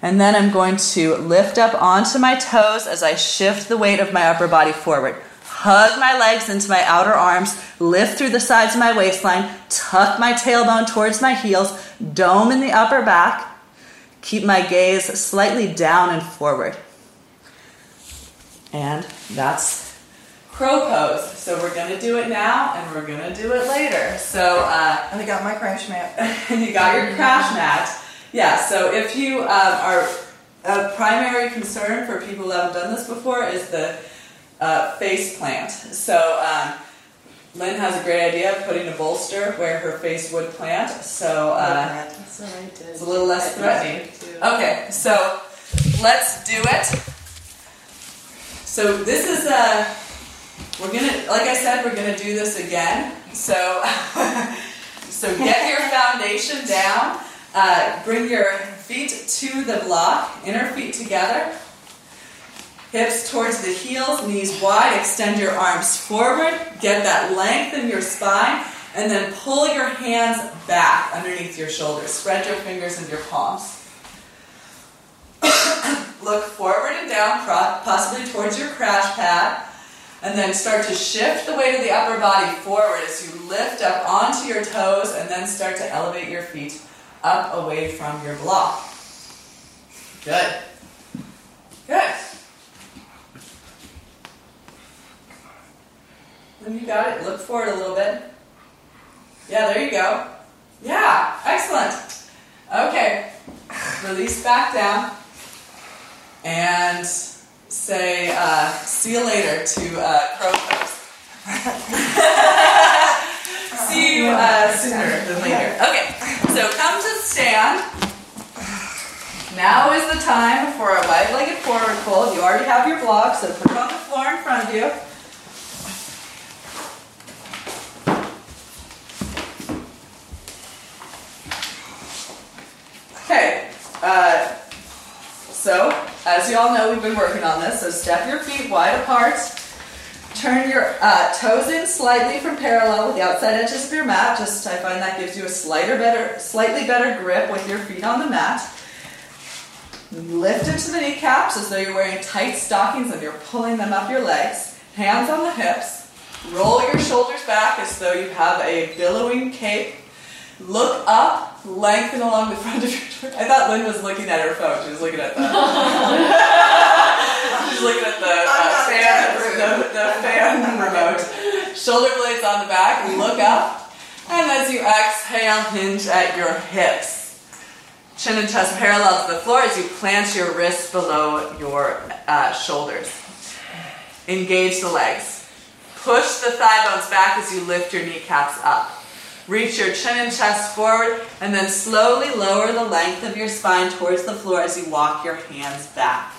And then I'm going to lift up onto my toes as I shift the weight of my upper body forward. Hug my legs into my outer arms, lift through the sides of my waistline, tuck my tailbone towards my heels, dome in the upper back, keep my gaze slightly down and forward. And that's crow pose. So we're going to do it now and we're going to do it later. So, uh, And I got my crash mat. and you got your crash mat. Yeah, so if you um, are a primary concern for people who haven't done this before is the uh, face plant. So um, Lynn has a great idea of putting a bolster where her face would plant. So uh, That's what I did. it's a little less threatening. Okay, so let's do it. So this is a. We're gonna, like I said, we're gonna do this again. So, so get your foundation down. Uh, bring your feet to the block, inner feet together. Hips towards the heels, knees wide. Extend your arms forward. Get that length in your spine, and then pull your hands back underneath your shoulders. Spread your fingers and your palms. Look forward and down, possibly towards your crash pad, and then start to shift the weight of the upper body forward as you lift up onto your toes and then start to elevate your feet up away from your block. Good. Good. And you got it. Look forward a little bit. Yeah, there you go. Yeah, excellent. Okay, release back down and say uh, see you later to uh, crow see you uh, sooner than later. Okay, so come to stand. Now is the time for a wide-legged forward fold. You already have your block, so put it on the floor in front of you. Okay, uh, so as you all know, we've been working on this. So step your feet wide apart. Turn your uh, toes in slightly from parallel with the outside edges of your mat. Just I find that gives you a slighter better, slightly better grip with your feet on the mat. Lift into the kneecaps as though you're wearing tight stockings and you're pulling them up your legs. Hands on the hips. Roll your shoulders back as though you have a billowing cape. Look up, lengthen along the front of your torso. I thought Lynn was looking at her phone. She was looking at She's looking at the uh, fan, the, the fan remote. Shoulder blades on the back. Look up, and as you exhale, hinge at your hips. Chin and chest parallel to the floor as you plant your wrists below your uh, shoulders. Engage the legs. Push the thigh bones back as you lift your kneecaps up. Reach your chin and chest forward, and then slowly lower the length of your spine towards the floor as you walk your hands back.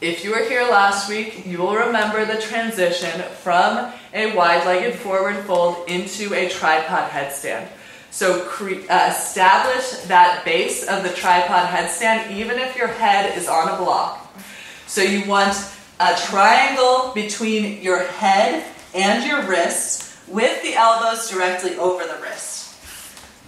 If you were here last week, you will remember the transition from a wide legged forward fold into a tripod headstand. So uh, establish that base of the tripod headstand even if your head is on a block. So you want a triangle between your head and your wrist with the elbows directly over the wrist.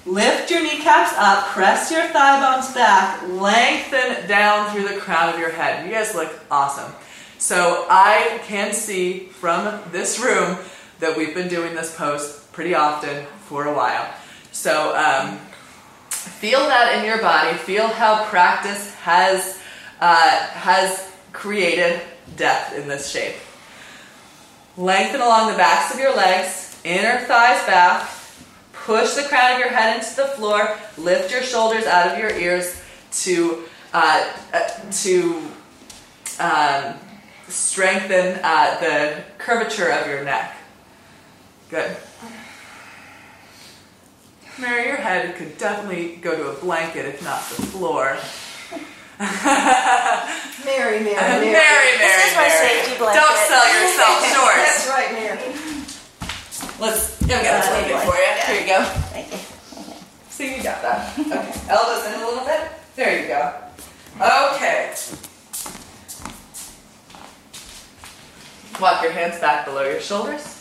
Lift your kneecaps up, press your thigh bones back, lengthen down through the crown of your head. You guys look awesome. So I can see from this room that we've been doing this pose pretty often for a while. So um, feel that in your body. Feel how practice has uh, has created depth in this shape. Lengthen along the backs of your legs, inner thighs back. Push the crown of your head into the floor. Lift your shoulders out of your ears to uh, uh, to um, strengthen uh, the curvature of your neck. Good. Mary, your head could definitely go to a blanket, if not the floor. Mary, Mary, Mary, Mary. Mary, This is my Mary. safety blanket. Don't sell yourself short. That's right, Mary. Let's. I've got a Uh, blanket for you. Here you go. Thank you. See, you got that. Okay. Elbows in a little bit. There you go. Okay. Walk your hands back below your shoulders.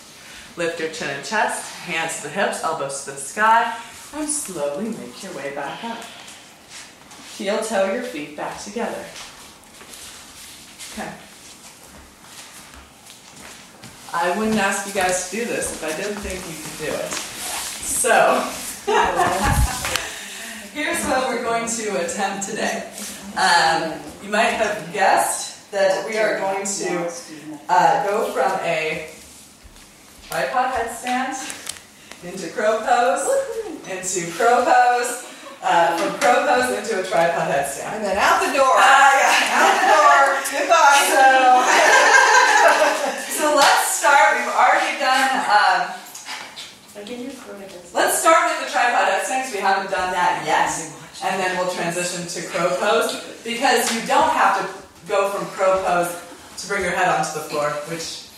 Lift your chin and chest. Hands to the hips, elbows to the sky. And slowly make your way back up. Heel toe your feet back together. Okay. I wouldn't ask you guys to do this if I didn't think you could do it. So, here's what we're going to attempt today. Um, you might have guessed that we are going to uh, go from a tripod headstand into crow pose, into crow pose, uh, from crow pose into a tripod headstand. And then out the door. Ah, yeah. Out the door. Goodbye. So, so let's start. We've already done. Um, let's start with the tripod because we haven't done that yet, and then we'll transition to crow pose because you don't have to go from crow pose to bring your head onto the floor, which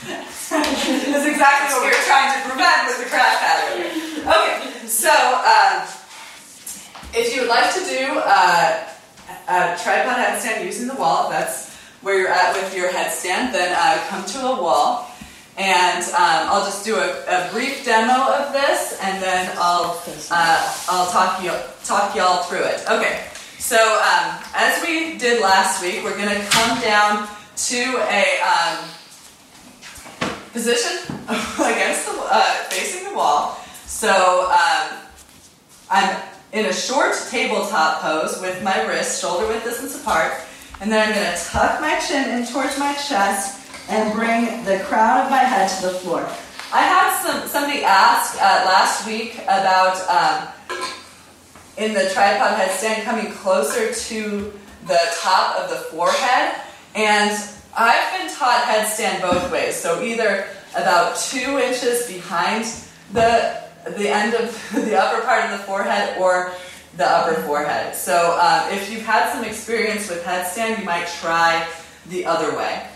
is exactly what we were trying to prevent with the crash pattern. Okay, so um, if you would like to do uh, a tripod headstand using the wall, that's where you're at with your headstand, then uh, come to a wall. And um, I'll just do a, a brief demo of this, and then I'll uh, I'll talk you talk y'all through it. Okay. So um, as we did last week, we're going to come down to a um, position against the uh, facing the wall. So um, I'm in a short tabletop pose with my wrists shoulder width distance apart, and then I'm going to tuck my chin in towards my chest and bring the crown of my head to the floor. I had some somebody ask uh, last week about um, in the tripod headstand coming closer to the top of the forehead, and I've been taught headstand both ways. So either about two inches behind the the end of the upper part of the forehead or the upper forehead. So um, if you've had some experience with headstand, you might try the other way.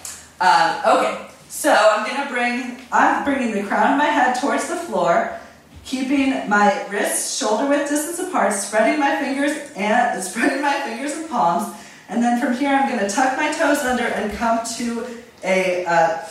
Um, okay, so I'm gonna bring I'm bringing the crown of my head towards the floor, keeping my wrists shoulder width distance apart, spreading my fingers and spreading my fingers and palms, and then from here I'm gonna tuck my toes under and come to a uh,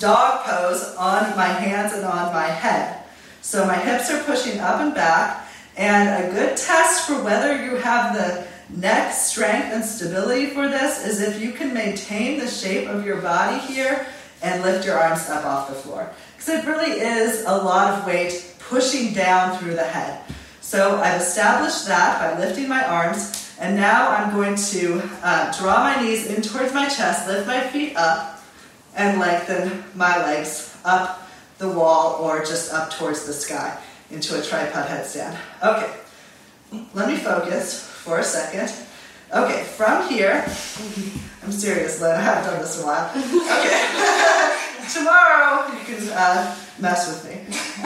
dog pose on my hands and on my head. So my hips are pushing up and back, and a good test for whether you have the neck strength and stability for this is if you can maintain the shape of your body here and lift your arms up off the floor. Because it really is a lot of weight pushing down through the head. So I've established that by lifting my arms, and now I'm going to uh, draw my knees in towards my chest, lift my feet up, and lengthen my legs up the wall or just up towards the sky into a tripod headstand. Okay, let me focus for a second. Okay, from here, I'm serious, Lynn, I haven't done this in a while. Okay, tomorrow you can uh, mess with me.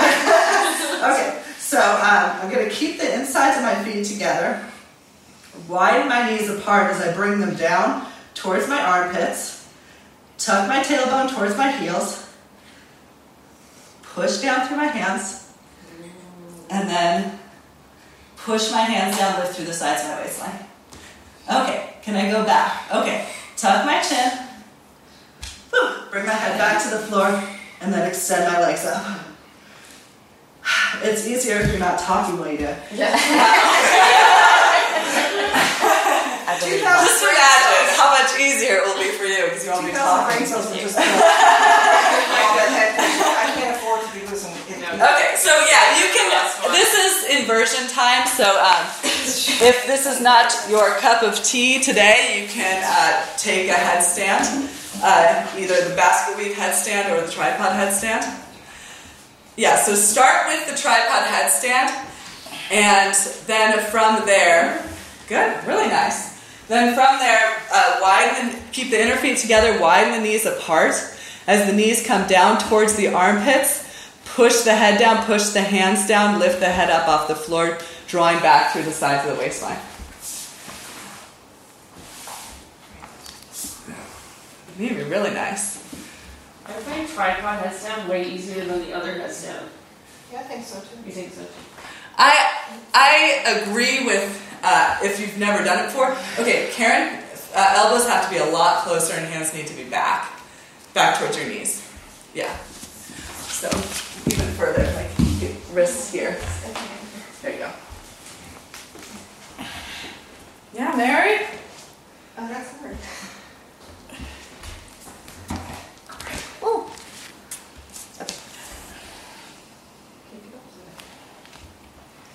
okay, so um, I'm going to keep the insides of my feet together, widen my knees apart as I bring them down towards my armpits, tuck my tailbone towards my heels, push down through my hands, and then push my hands down, lift through the sides of my waistline. Okay, can I go back? Okay, tuck my chin, Whew. bring my head back to the floor, and then extend my legs up. It's easier if you're not talking while you do it. Just imagine how much easier it will be for you because you won't be 2,000 talking. brain cells would just go. All that. I can't afford to be losing. Okay, so yeah, you can. This is inversion time. So um, if this is not your cup of tea today, you can uh, take a headstand, uh, either the basket weave headstand or the tripod headstand. Yeah, so start with the tripod headstand, and then from there, good, really nice. Then from there, uh, widen, keep the inner feet together, widen the knees apart. As the knees come down towards the armpits, push the head down, push the hands down, lift the head up off the floor, drawing back through the sides of the waistline. Maybe really nice. I find tripod headstand way easier than the other headstand. Yeah, I think so too. You think so? I I agree with uh, if you've never done it before. Okay, Karen, uh, elbows have to be a lot closer and hands need to be back, back towards your knees. Yeah. So even further, like wrists here. There you go. Yeah, Mary. Oh, that's hard.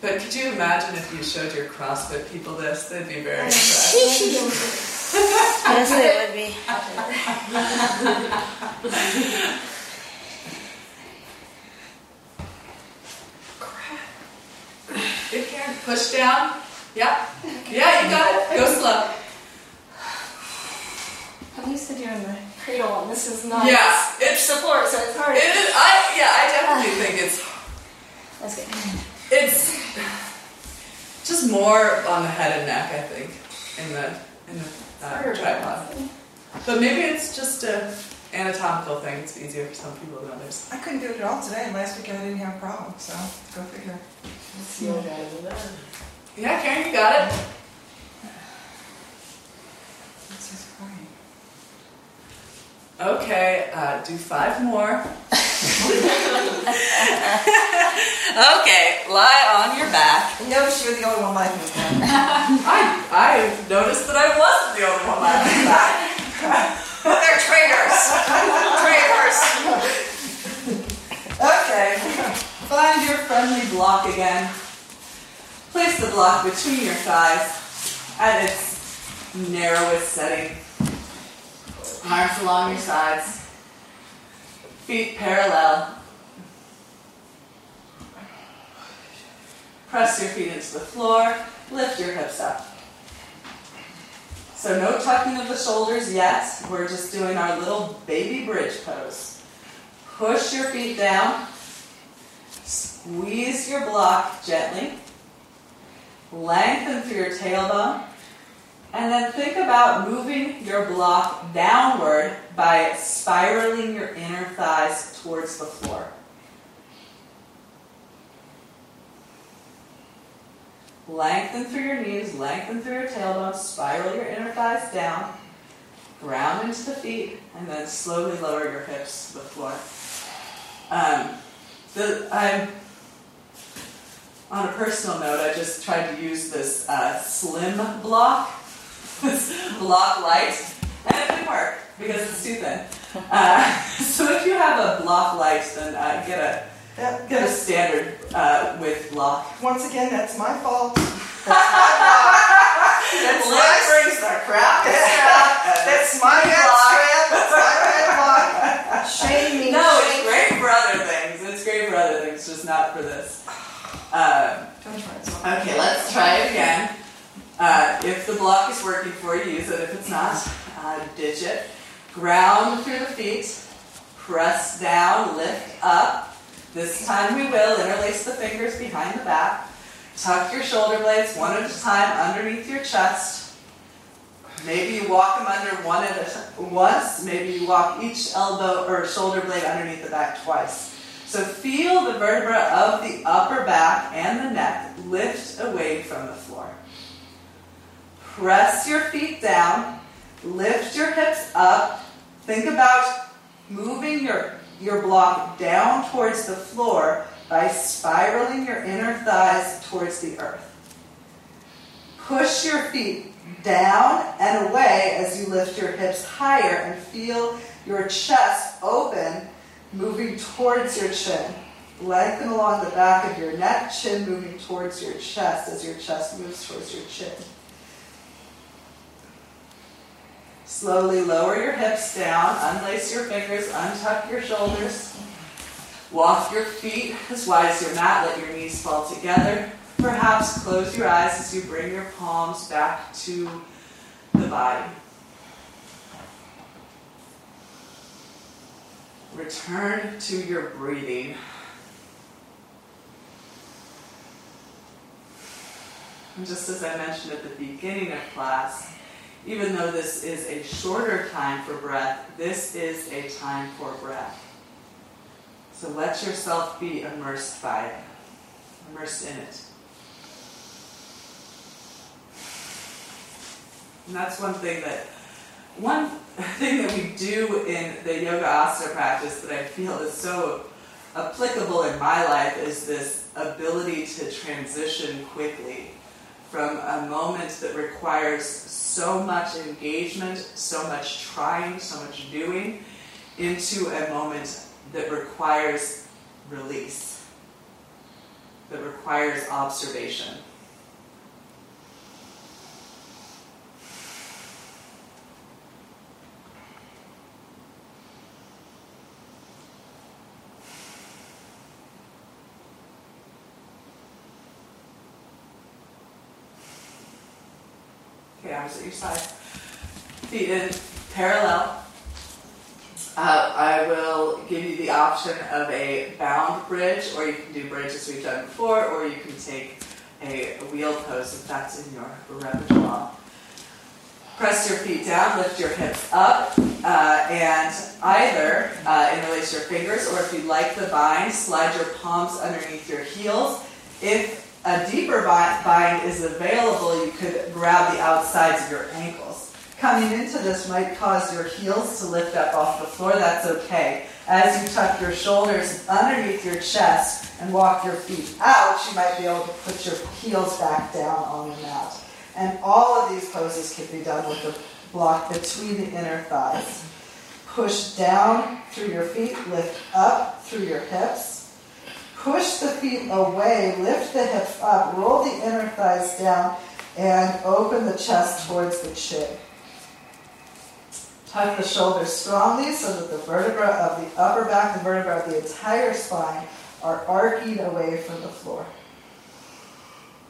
But could you imagine if you showed your CrossFit people this? They'd be very impressed. Yes, it would be. Good, Karen. Push down. Yeah. Yeah, you got it. Go slow. I'm used to doing the cradle, and this is not. Yeah, it's it's support, so it's hard. It is. I yeah. I definitely think it's That's good. it's just more on the head and neck. I think in the in the uh, tripod. But maybe it's just a anatomical thing. It's easier for some people than others. I couldn't do it at all today. Last week I didn't have a problem, so go figure. See what I do that. Yeah, Karen, you got it. This is fine. Okay, uh, do five more. okay, lie on your back. Notice you're the only one liking this now. I I noticed that I wasn't the only one lying on my back. They're traitors. traitors. Okay. Find your friendly block again. Place the block between your thighs at its narrowest setting. Arms along your sides. Feet parallel. Press your feet into the floor. Lift your hips up. So no tucking of the shoulders yet. We're just doing our little baby bridge pose. Push your feet down. Squeeze your block gently. Lengthen through your tailbone. And then think about moving your block downward by spiraling your inner thighs towards the floor. Lengthen through your knees, lengthen through your tailbone, spiral your inner thighs down, ground into the feet, and then slowly lower your hips to the floor. Um, the, I'm on a personal note, I just tried to use this uh, slim block, this block light, and it didn't work because it's too thin. Uh, so if you have a block light, then uh, get a That- get a standard uh, width block. Once again, that's my fault. That's my fault. That's my Liz brings the crap. That's my bad strap. That's my bad block. Shame me. No, it's great for other things. For other things, just not for this. Um, Don't try it. son. okay, let's try it again. Uh, if the block is working for you, use it. If it's not, uh, ditch it. Ground through the feet. Press down, lift up. This time we will interlace the fingers behind the back. Tuck your shoulder blades one at a time underneath your chest. Maybe you walk them under one at a once. Maybe you walk each elbow or shoulder blade underneath the back twice. So feel the vertebra of the upper back and the neck lift away from the floor. Press your feet down. Lift your hips up. Think about moving your, your block down towards the floor by spiraling your inner thighs towards the earth. Push your feet down and away as you lift your hips higher and feel your chest open, moving towards your chin. Lengthen along the back of your neck, chin moving towards your chest as your chest moves towards your chin. Slowly lower your hips down, unlace your fingers, untuck your shoulders. Walk your feet as wide as your mat, let your knees fall together. Perhaps close your eyes as you bring your palms back to the body. Return to your breathing. And just as I mentioned at the beginning of class, even though this is a shorter time for breath, this is a time for breath. So let yourself be immersed by it, immersed in it. And that's one thing that one thing that we do in the yoga asana practice that I feel is so applicable in my life is this ability to transition quickly from a moment that requires so much engagement, so much trying, so much doing, into a moment that requires release, that requires observation. Arms at your side. Feet in parallel. Uh, I will give you the option of a bound bridge, or you can do bridge as we've done before, or you can take a wheel pose if that's in your repertoire. Press your feet down, lift your hips up, uh, and either uh, interlace your fingers, or if you like the bind, slide your palms underneath your heels. If a deeper bind is available, you could grab the outsides of your ankles. Coming into this might cause your heels to lift up off the floor. That's okay. As you tuck your shoulders underneath your chest and walk your feet out, you might be able to put your heels back down on the mat. And all of these poses can be done with the block between the inner thighs. Push down through your feet, lift up through your hips. Push the feet away, lift the hips up, roll the inner thighs down, and open the chest towards the chin. Tuck the shoulders strongly so that the vertebra of the upper back and vertebra of the entire spine are arcing away from the floor.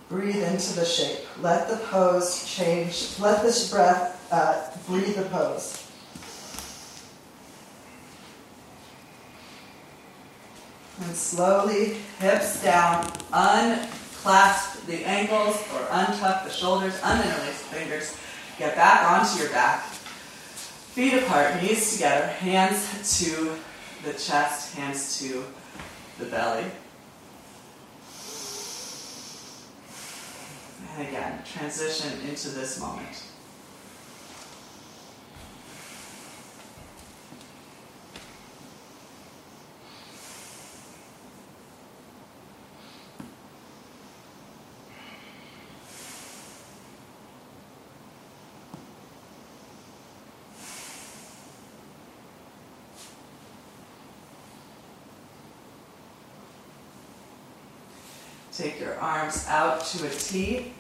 Breathe into the shape. Let the pose change. Let this breath uh, breathe the pose. And slowly, hips down, unclasp the ankles or untuck the shoulders, uninterlace the fingers. Get back onto your back. Feet apart, knees together, hands to the chest, hands to the belly. And again, transition into this moment. Take your arms out to a T.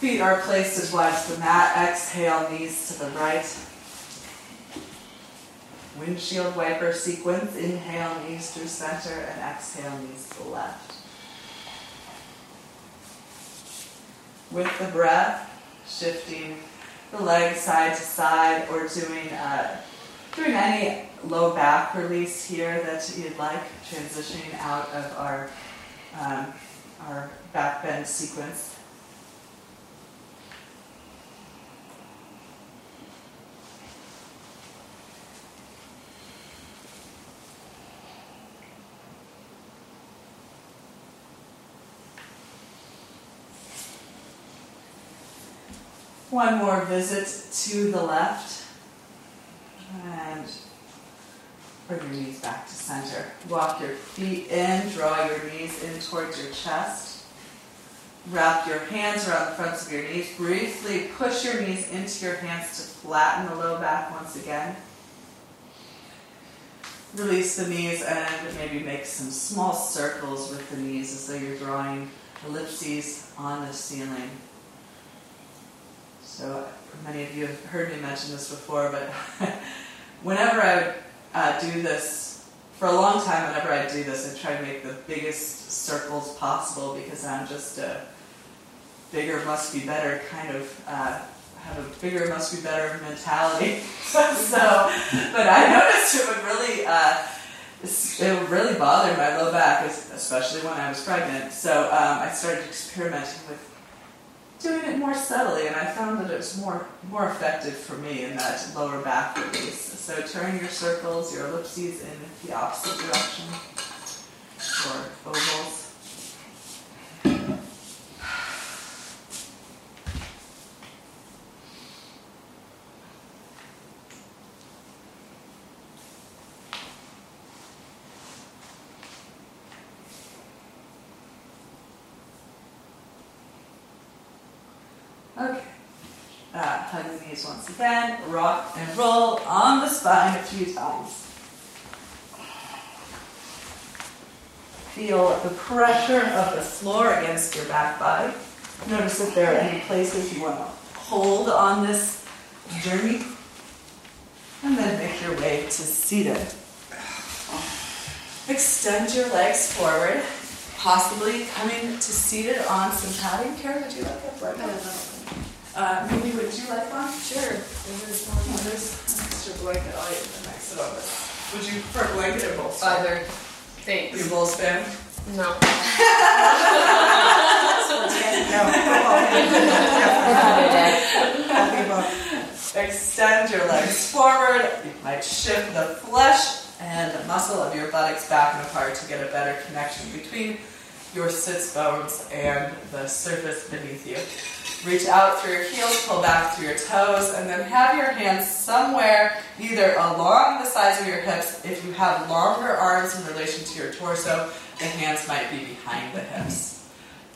Feet are placed as wide as the mat. Exhale, knees to the right. Windshield wiper sequence. Inhale, knees through center, and exhale, knees to the left. With the breath, shifting the legs side to side or doing, uh, doing any low back release here that you'd like, transitioning out of our um, our back bend sequence. One more visit to the left. And Bring your knees back to center. Walk your feet in, draw your knees in towards your chest. Wrap your hands around the fronts of your knees. Briefly push your knees into your hands to flatten the low back once again. Release the knees and maybe make some small circles with the knees as though you're drawing ellipses on the ceiling. So, many of you have heard me mention this before, but whenever I would uh, do this for a long time. Whenever I do this, I try to make the biggest circles possible because I'm just a bigger must be better kind of uh, have a bigger must be better mentality. so, but I noticed it would really. Uh, it really bother my low back, especially when I was pregnant. So um, I started experimenting with doing it more subtly, and I found that it was more more effective for me in that lower back release. So turn your circles, your ellipses in the opposite direction, or ovals. Okay. Uh, hug the knees once again. Rock and roll on the spine a few times. Feel the pressure of the floor against your back body. Notice if there are any places you want to hold on this journey. And then make your way to seated. Extend your legs forward, possibly coming to seated on some padding. Karen, would you like a blanket? Uh, maybe would you like one? Sure. There's one. There's an extra blanket. I'll even next it over. Would you prefer a blanket or bolster? Either. Are you Thanks. both fan? No. No, Extend your legs forward. You might shift the flesh and the muscle of your buttocks back and apart to get a better connection between your sits bones and the surface beneath you. Reach out through your heels, pull back through your toes, and then have your hands somewhere either along the sides of your hips. If you have longer arms in relation to your torso, the hands might be behind the hips.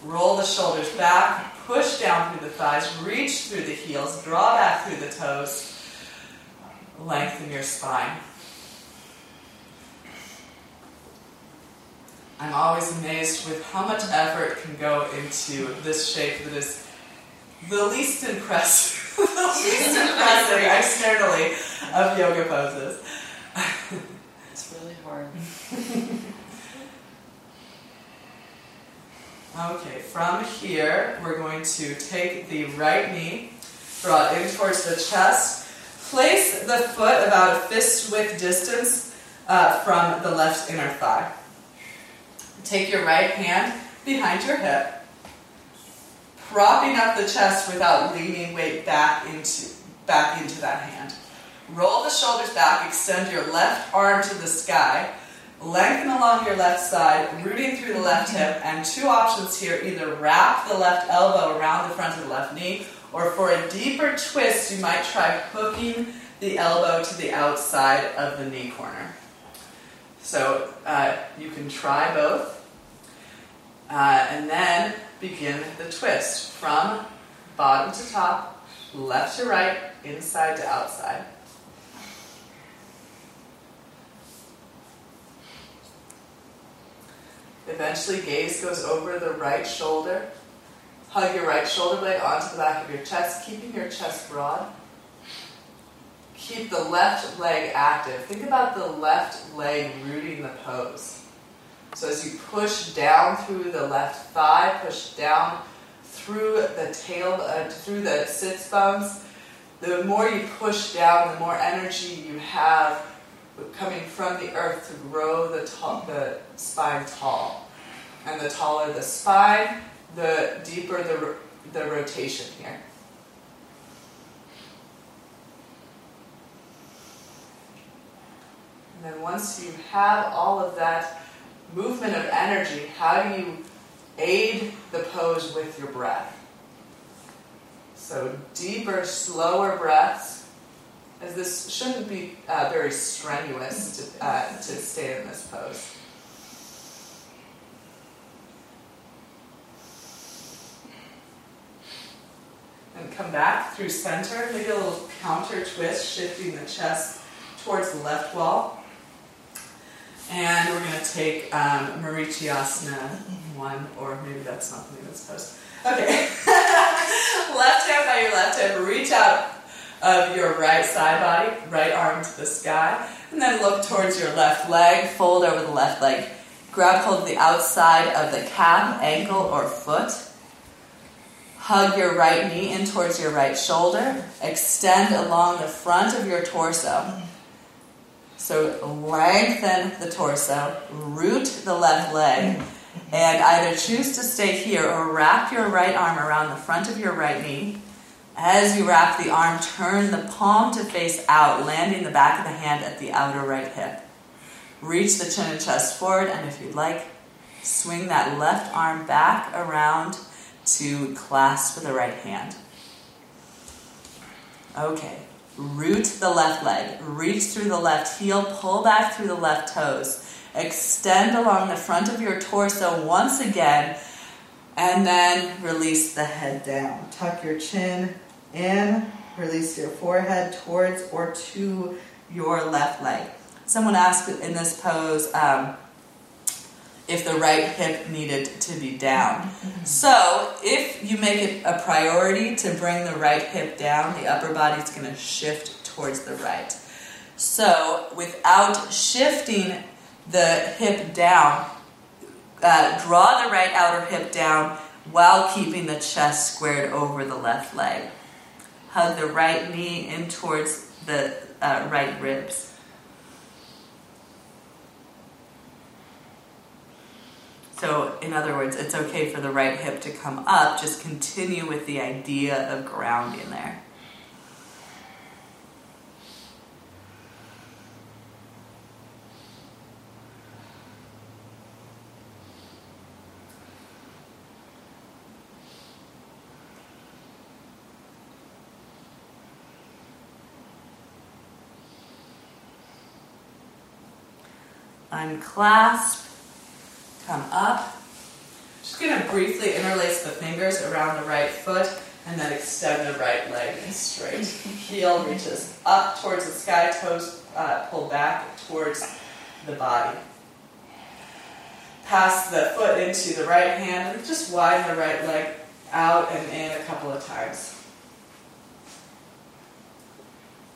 Roll the shoulders back, push down through the thighs, reach through the heels, draw back through the toes, lengthen your spine. I'm always amazed with how much effort can go into this shape that is the least impressive, the least impressive externally of yoga poses. It's really hard. Okay, from here, we're going to take the right knee, draw it in towards the chest, place the foot about a fist width distance uh, from the left inner thigh. Take your right hand behind your hip, propping up the chest without leaning weight back into, back into that hand. Roll the shoulders back, extend your left arm to the sky, lengthen along your left side, rooting through the left hip, and two options here either wrap the left elbow around the front of the left knee, or for a deeper twist, you might try hooking the elbow to the outside of the knee corner. So uh, you can try both. Uh, and then begin the twist from bottom to top, left to right, inside to outside. Eventually, gaze goes over the right shoulder. Hug your right shoulder blade onto the back of your chest, keeping your chest broad. Keep the left leg active. Think about the left leg rooting the pose. So as you push down through the left thigh, push down through the tail, uh, through the sits bones, the more you push down, the more energy you have coming from the earth to grow the, the spine tall. And the taller the spine, the deeper the, the rotation here. And then once you have all of that movement of energy, how do you aid the pose with your breath? So deeper, slower breaths, as this shouldn't be uh, very strenuous to, uh, to stay in this pose. And come back through center, maybe a little counter twist, shifting the chest towards the left wall. And we're going to take um, Marichyasana one, or maybe that's not the name this pose. Okay. left hand by your left hand, reach out of your right side body, right arm to the sky, and then look towards your left leg, fold over the left leg. Grab hold of the outside of the calf, ankle, or foot. Hug your right knee in towards your right shoulder. Extend along the front of your torso. So lengthen the torso, root the left leg, and either choose to stay here or wrap your right arm around the front of your right knee. As you wrap the arm, turn the palm to face out, landing the back of the hand at the outer right hip. Reach the chin and chest forward, and if you'd like, swing that left arm back around to clasp the right hand. Okay, root the left leg, reach through the left heel, pull back through the left toes. Extend along the front of your torso once again, and then release the head down. Tuck your chin in, release your forehead towards or to your left leg. Someone asked in this pose um, if the right hip needed to be down. So, if you make it a priority to bring the right hip down, the upper body is going to shift towards the right. So, without shifting the hip down, uh, draw the right outer hip down while keeping the chest squared over the left leg. Hug the right knee in towards the uh, right ribs. So, in other words, it's okay for the right hip to come up, just continue with the idea of grounding there. Unclasp, come up. Just going to briefly interlace the fingers around the right foot and then extend the right leg straight. Heel reaches up towards the sky, toes uh, pull back towards the body. Pass the foot into the right hand and just widen the right leg out and in a couple of times.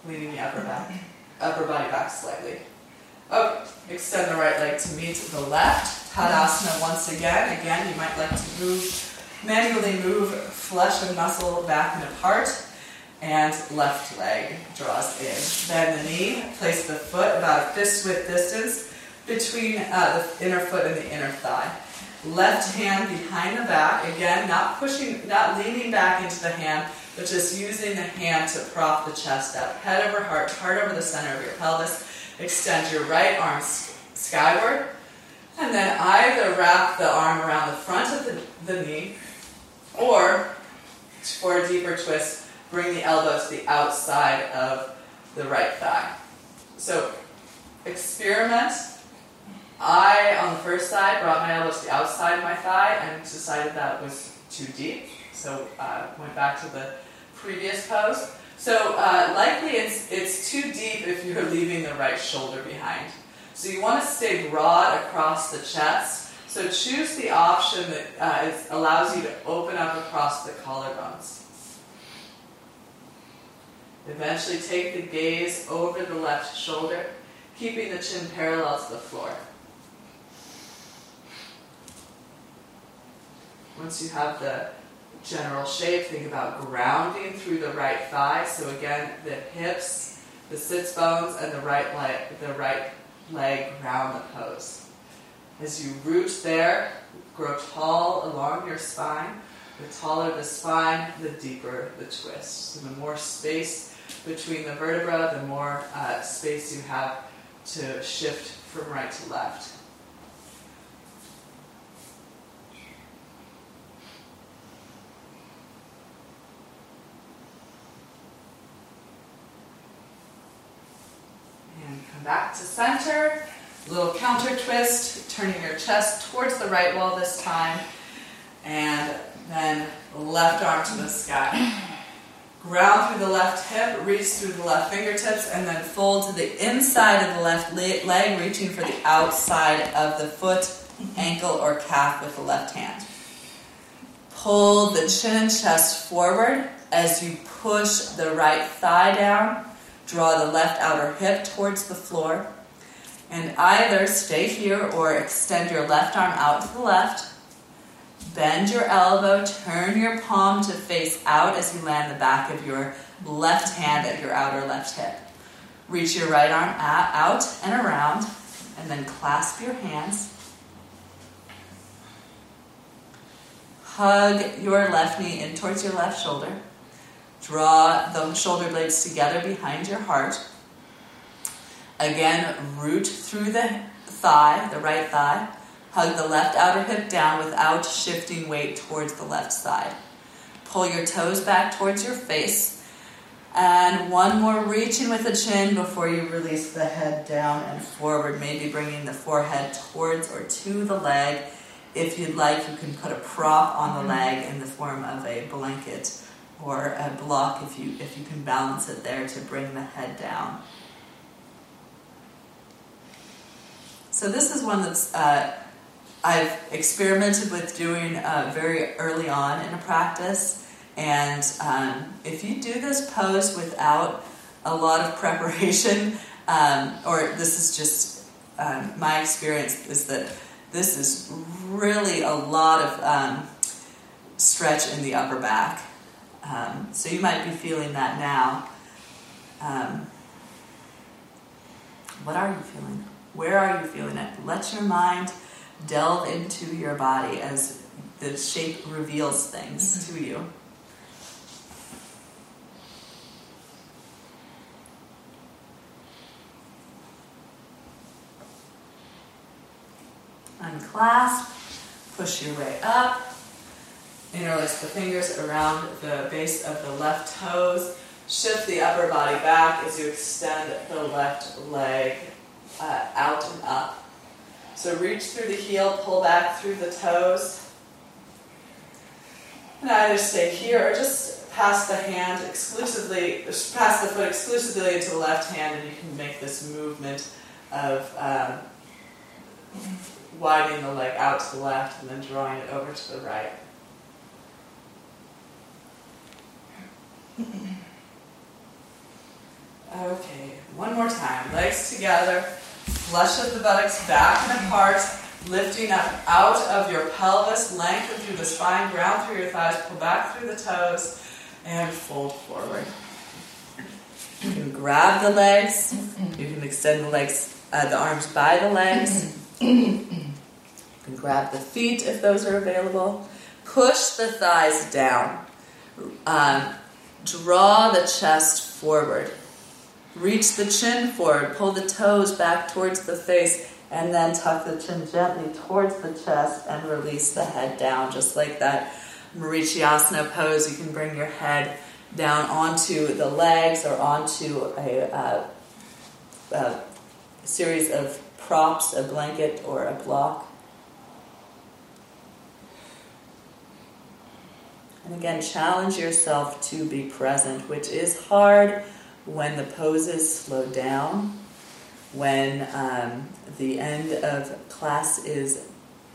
Leaning the upper back, upper body back slightly. Okay, extend the right leg to meet the left. Dandasana once again. Again, you might like to move, manually move flesh and muscle back and apart. And left leg draws in. Bend the knee, place the foot about a fist width distance between uh, the inner foot and the inner thigh. Left hand behind the back, again, not pushing, not leaning back into the hand, but just using the hand to prop the chest up. Head over heart, heart over the center of your pelvis. Extend your right arm skyward. And then either wrap the arm around the front of the, the knee, or for a deeper twist, bring the elbow to the outside of the right thigh. So experiment. I, on the first side, brought my elbow to the outside of my thigh and decided that was too deep. So uh, went back to the previous pose. So uh, likely it's, it's too deep if you're leaving the right shoulder behind. So you want to stay broad across the chest. So choose the option that uh, is, allows you to open up across the collarbones. Eventually take the gaze over the left shoulder, keeping the chin parallel to the floor. Once you have the general shape, think about grounding through the right thigh. So again, the hips, the sits bones, and the right leg, the right leg ground the pose. As you root there, grow tall along your spine. The taller the spine, the deeper the twist. So the more space between the vertebra, the more uh, space you have to shift from right to left. And come back to center. Little counter twist, turning your chest towards the right wall this time. And then left arm to the sky. Ground through the left hip, reach through the left fingertips, and then fold to the inside of the left leg, reaching for the outside of the foot, ankle, or calf with the left hand. Pull the chin and chest forward as you push the right thigh down. Draw the left outer hip towards the floor. And either stay here or extend your left arm out to the left Bend your elbow, turn your palm to face out as you land the back of your left hand at your outer left hip. Reach your right arm out and around, and then clasp your hands. Hug your left knee in towards your left shoulder. Draw the shoulder blades together behind your heart. Again, root through the thigh, the right thigh. Hug the left outer hip down without shifting weight towards the left side. Pull your toes back towards your face. And one more reaching with the chin before you release the head down and forward, maybe bringing the forehead towards or to the leg. If you'd like, you can put a prop on the mm-hmm. leg in the form of a blanket or a block if you if you can balance it there to bring the head down. So this is one that's uh, I've experimented with doing uh, very early on in a practice, and um, if you do this pose without a lot of preparation, um, or this is just um, my experience, is that this is really a lot of um, stretch in the upper back. Um, so you might be feeling that now. Um, what are you feeling? Where are you feeling it? Let your mind delve into your body as the shape reveals things mm-hmm. to you. Unclasp, push your way up, interlace the fingers around the base of the left toes, shift the upper body back as you extend the left leg uh, out and up. So reach through the heel, pull back through the toes. And either stay here or just pass the hand exclusively, pass the foot exclusively into the left hand, and you can make this movement of um, widening the leg out to the left and then drawing it over to the right. Okay, one more time. Legs together, Flush of the buttocks back and apart, lifting up out of your pelvis, lengthen through the spine, ground through your thighs, pull back through the toes, and fold forward. You can grab the legs. You can extend the legs, uh, the arms by the legs. You can grab the feet if those are available. Push the thighs down. Um, draw the chest forward. Reach the chin forward. Pull the toes back towards the face, and then tuck the chin gently towards the chest and release the head down, just like that Marichyasana pose. You can bring your head down onto the legs or onto a, uh, a series of props, a blanket or a block. Again, challenge yourself to be present, which is hard when the poses slow down, when um, the end of class is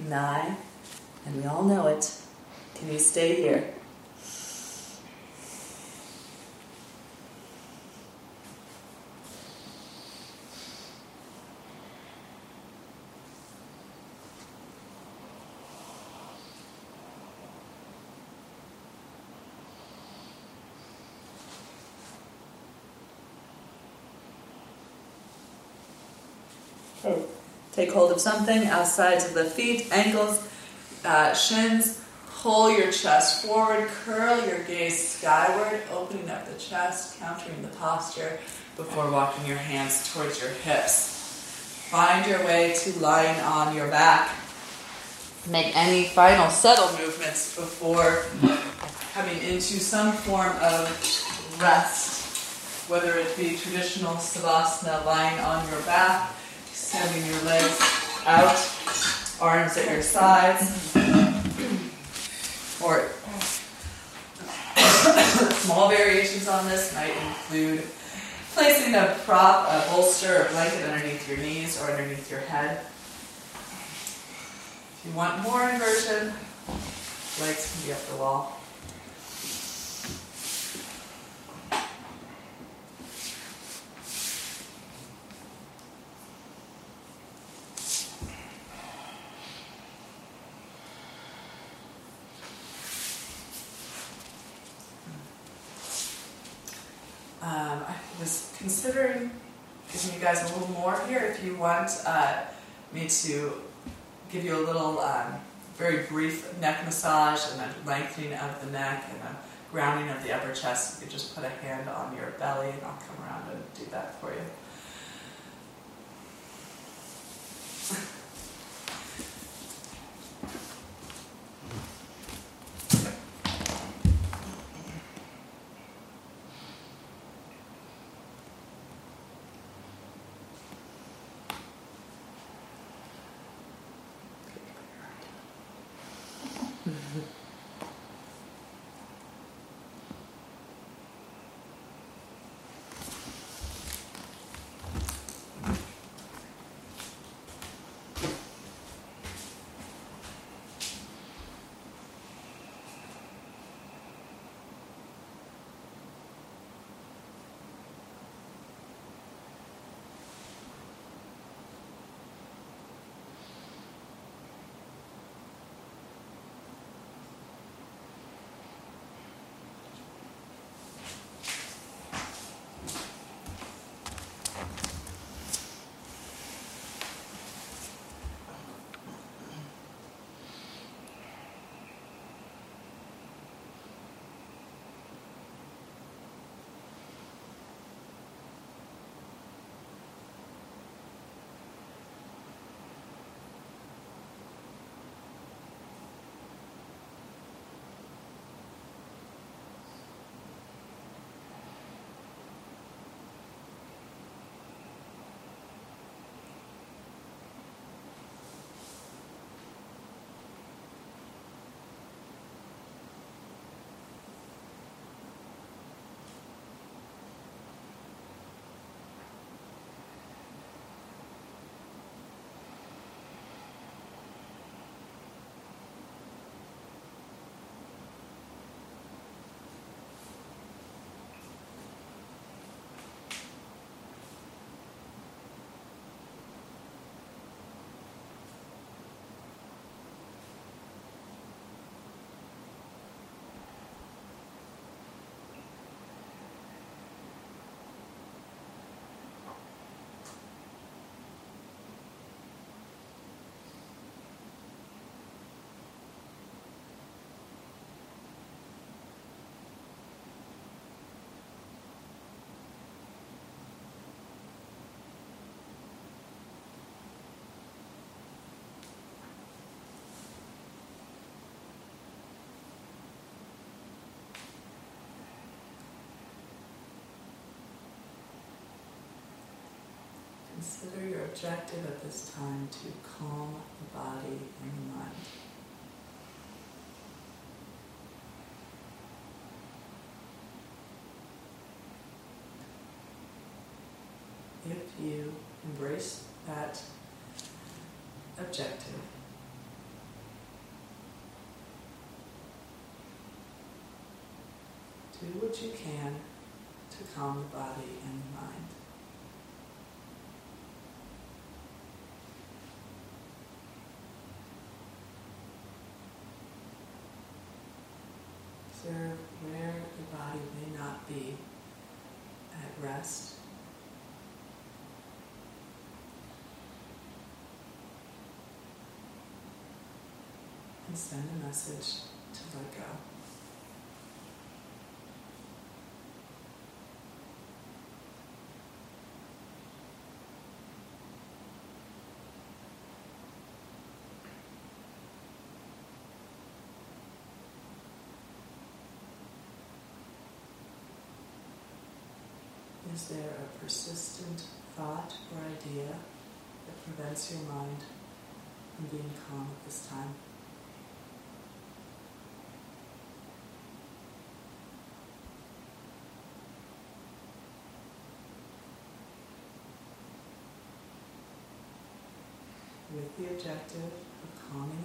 nigh, and we all know it. Can you stay here? Okay. Take hold of something, outsides of the feet, ankles, uh, shins. Pull your chest forward, curl your gaze skyward, opening up the chest, countering the posture before walking your hands towards your hips. Find your way to lying on your back. Make any final subtle movements before coming into some form of rest, whether it be traditional savasana, lying on your back, extending your legs out, arms at your sides, or small variations on this might include placing a prop, a bolster, or blanket underneath your knees or underneath your head. If you want more inversion, legs can be up the wall. Um, I was considering giving you guys a little more here if you want uh, me to give you a little um, very brief neck massage and a lengthening of the neck and a grounding of the upper chest. You could just put a hand on your belly and I'll come around and do that for you. Consider your objective at this time to calm the body and the mind. If you embrace that objective, do what you can to calm the body and the mind. Observe where the body may not be at rest. And send a message to let go. Is there a persistent thought or idea that prevents your mind from being calm at this time? With the objective of calming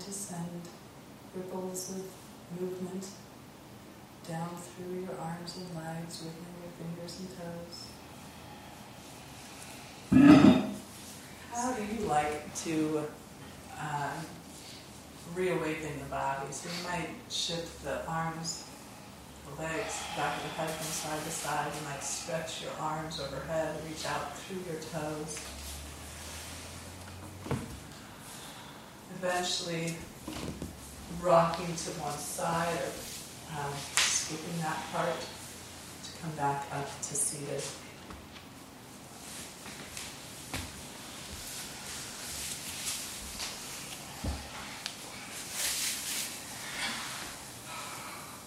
to send ripples of movement down through your arms and legs, wiggling your fingers and toes. How do you like to um, reawaken the body? So you might shift the arms, the legs, back of the head from side to side. You might stretch your arms overhead, reach out through your toes. Eventually, rocking to one side or um, skipping that part to come back up to seated.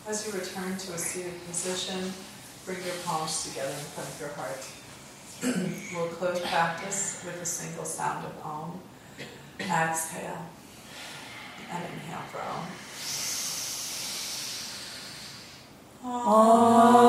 As you return to a seated position, bring your palms together in front of your heart. we'll close practice with a single sound of Om. Exhale and inhale for Om.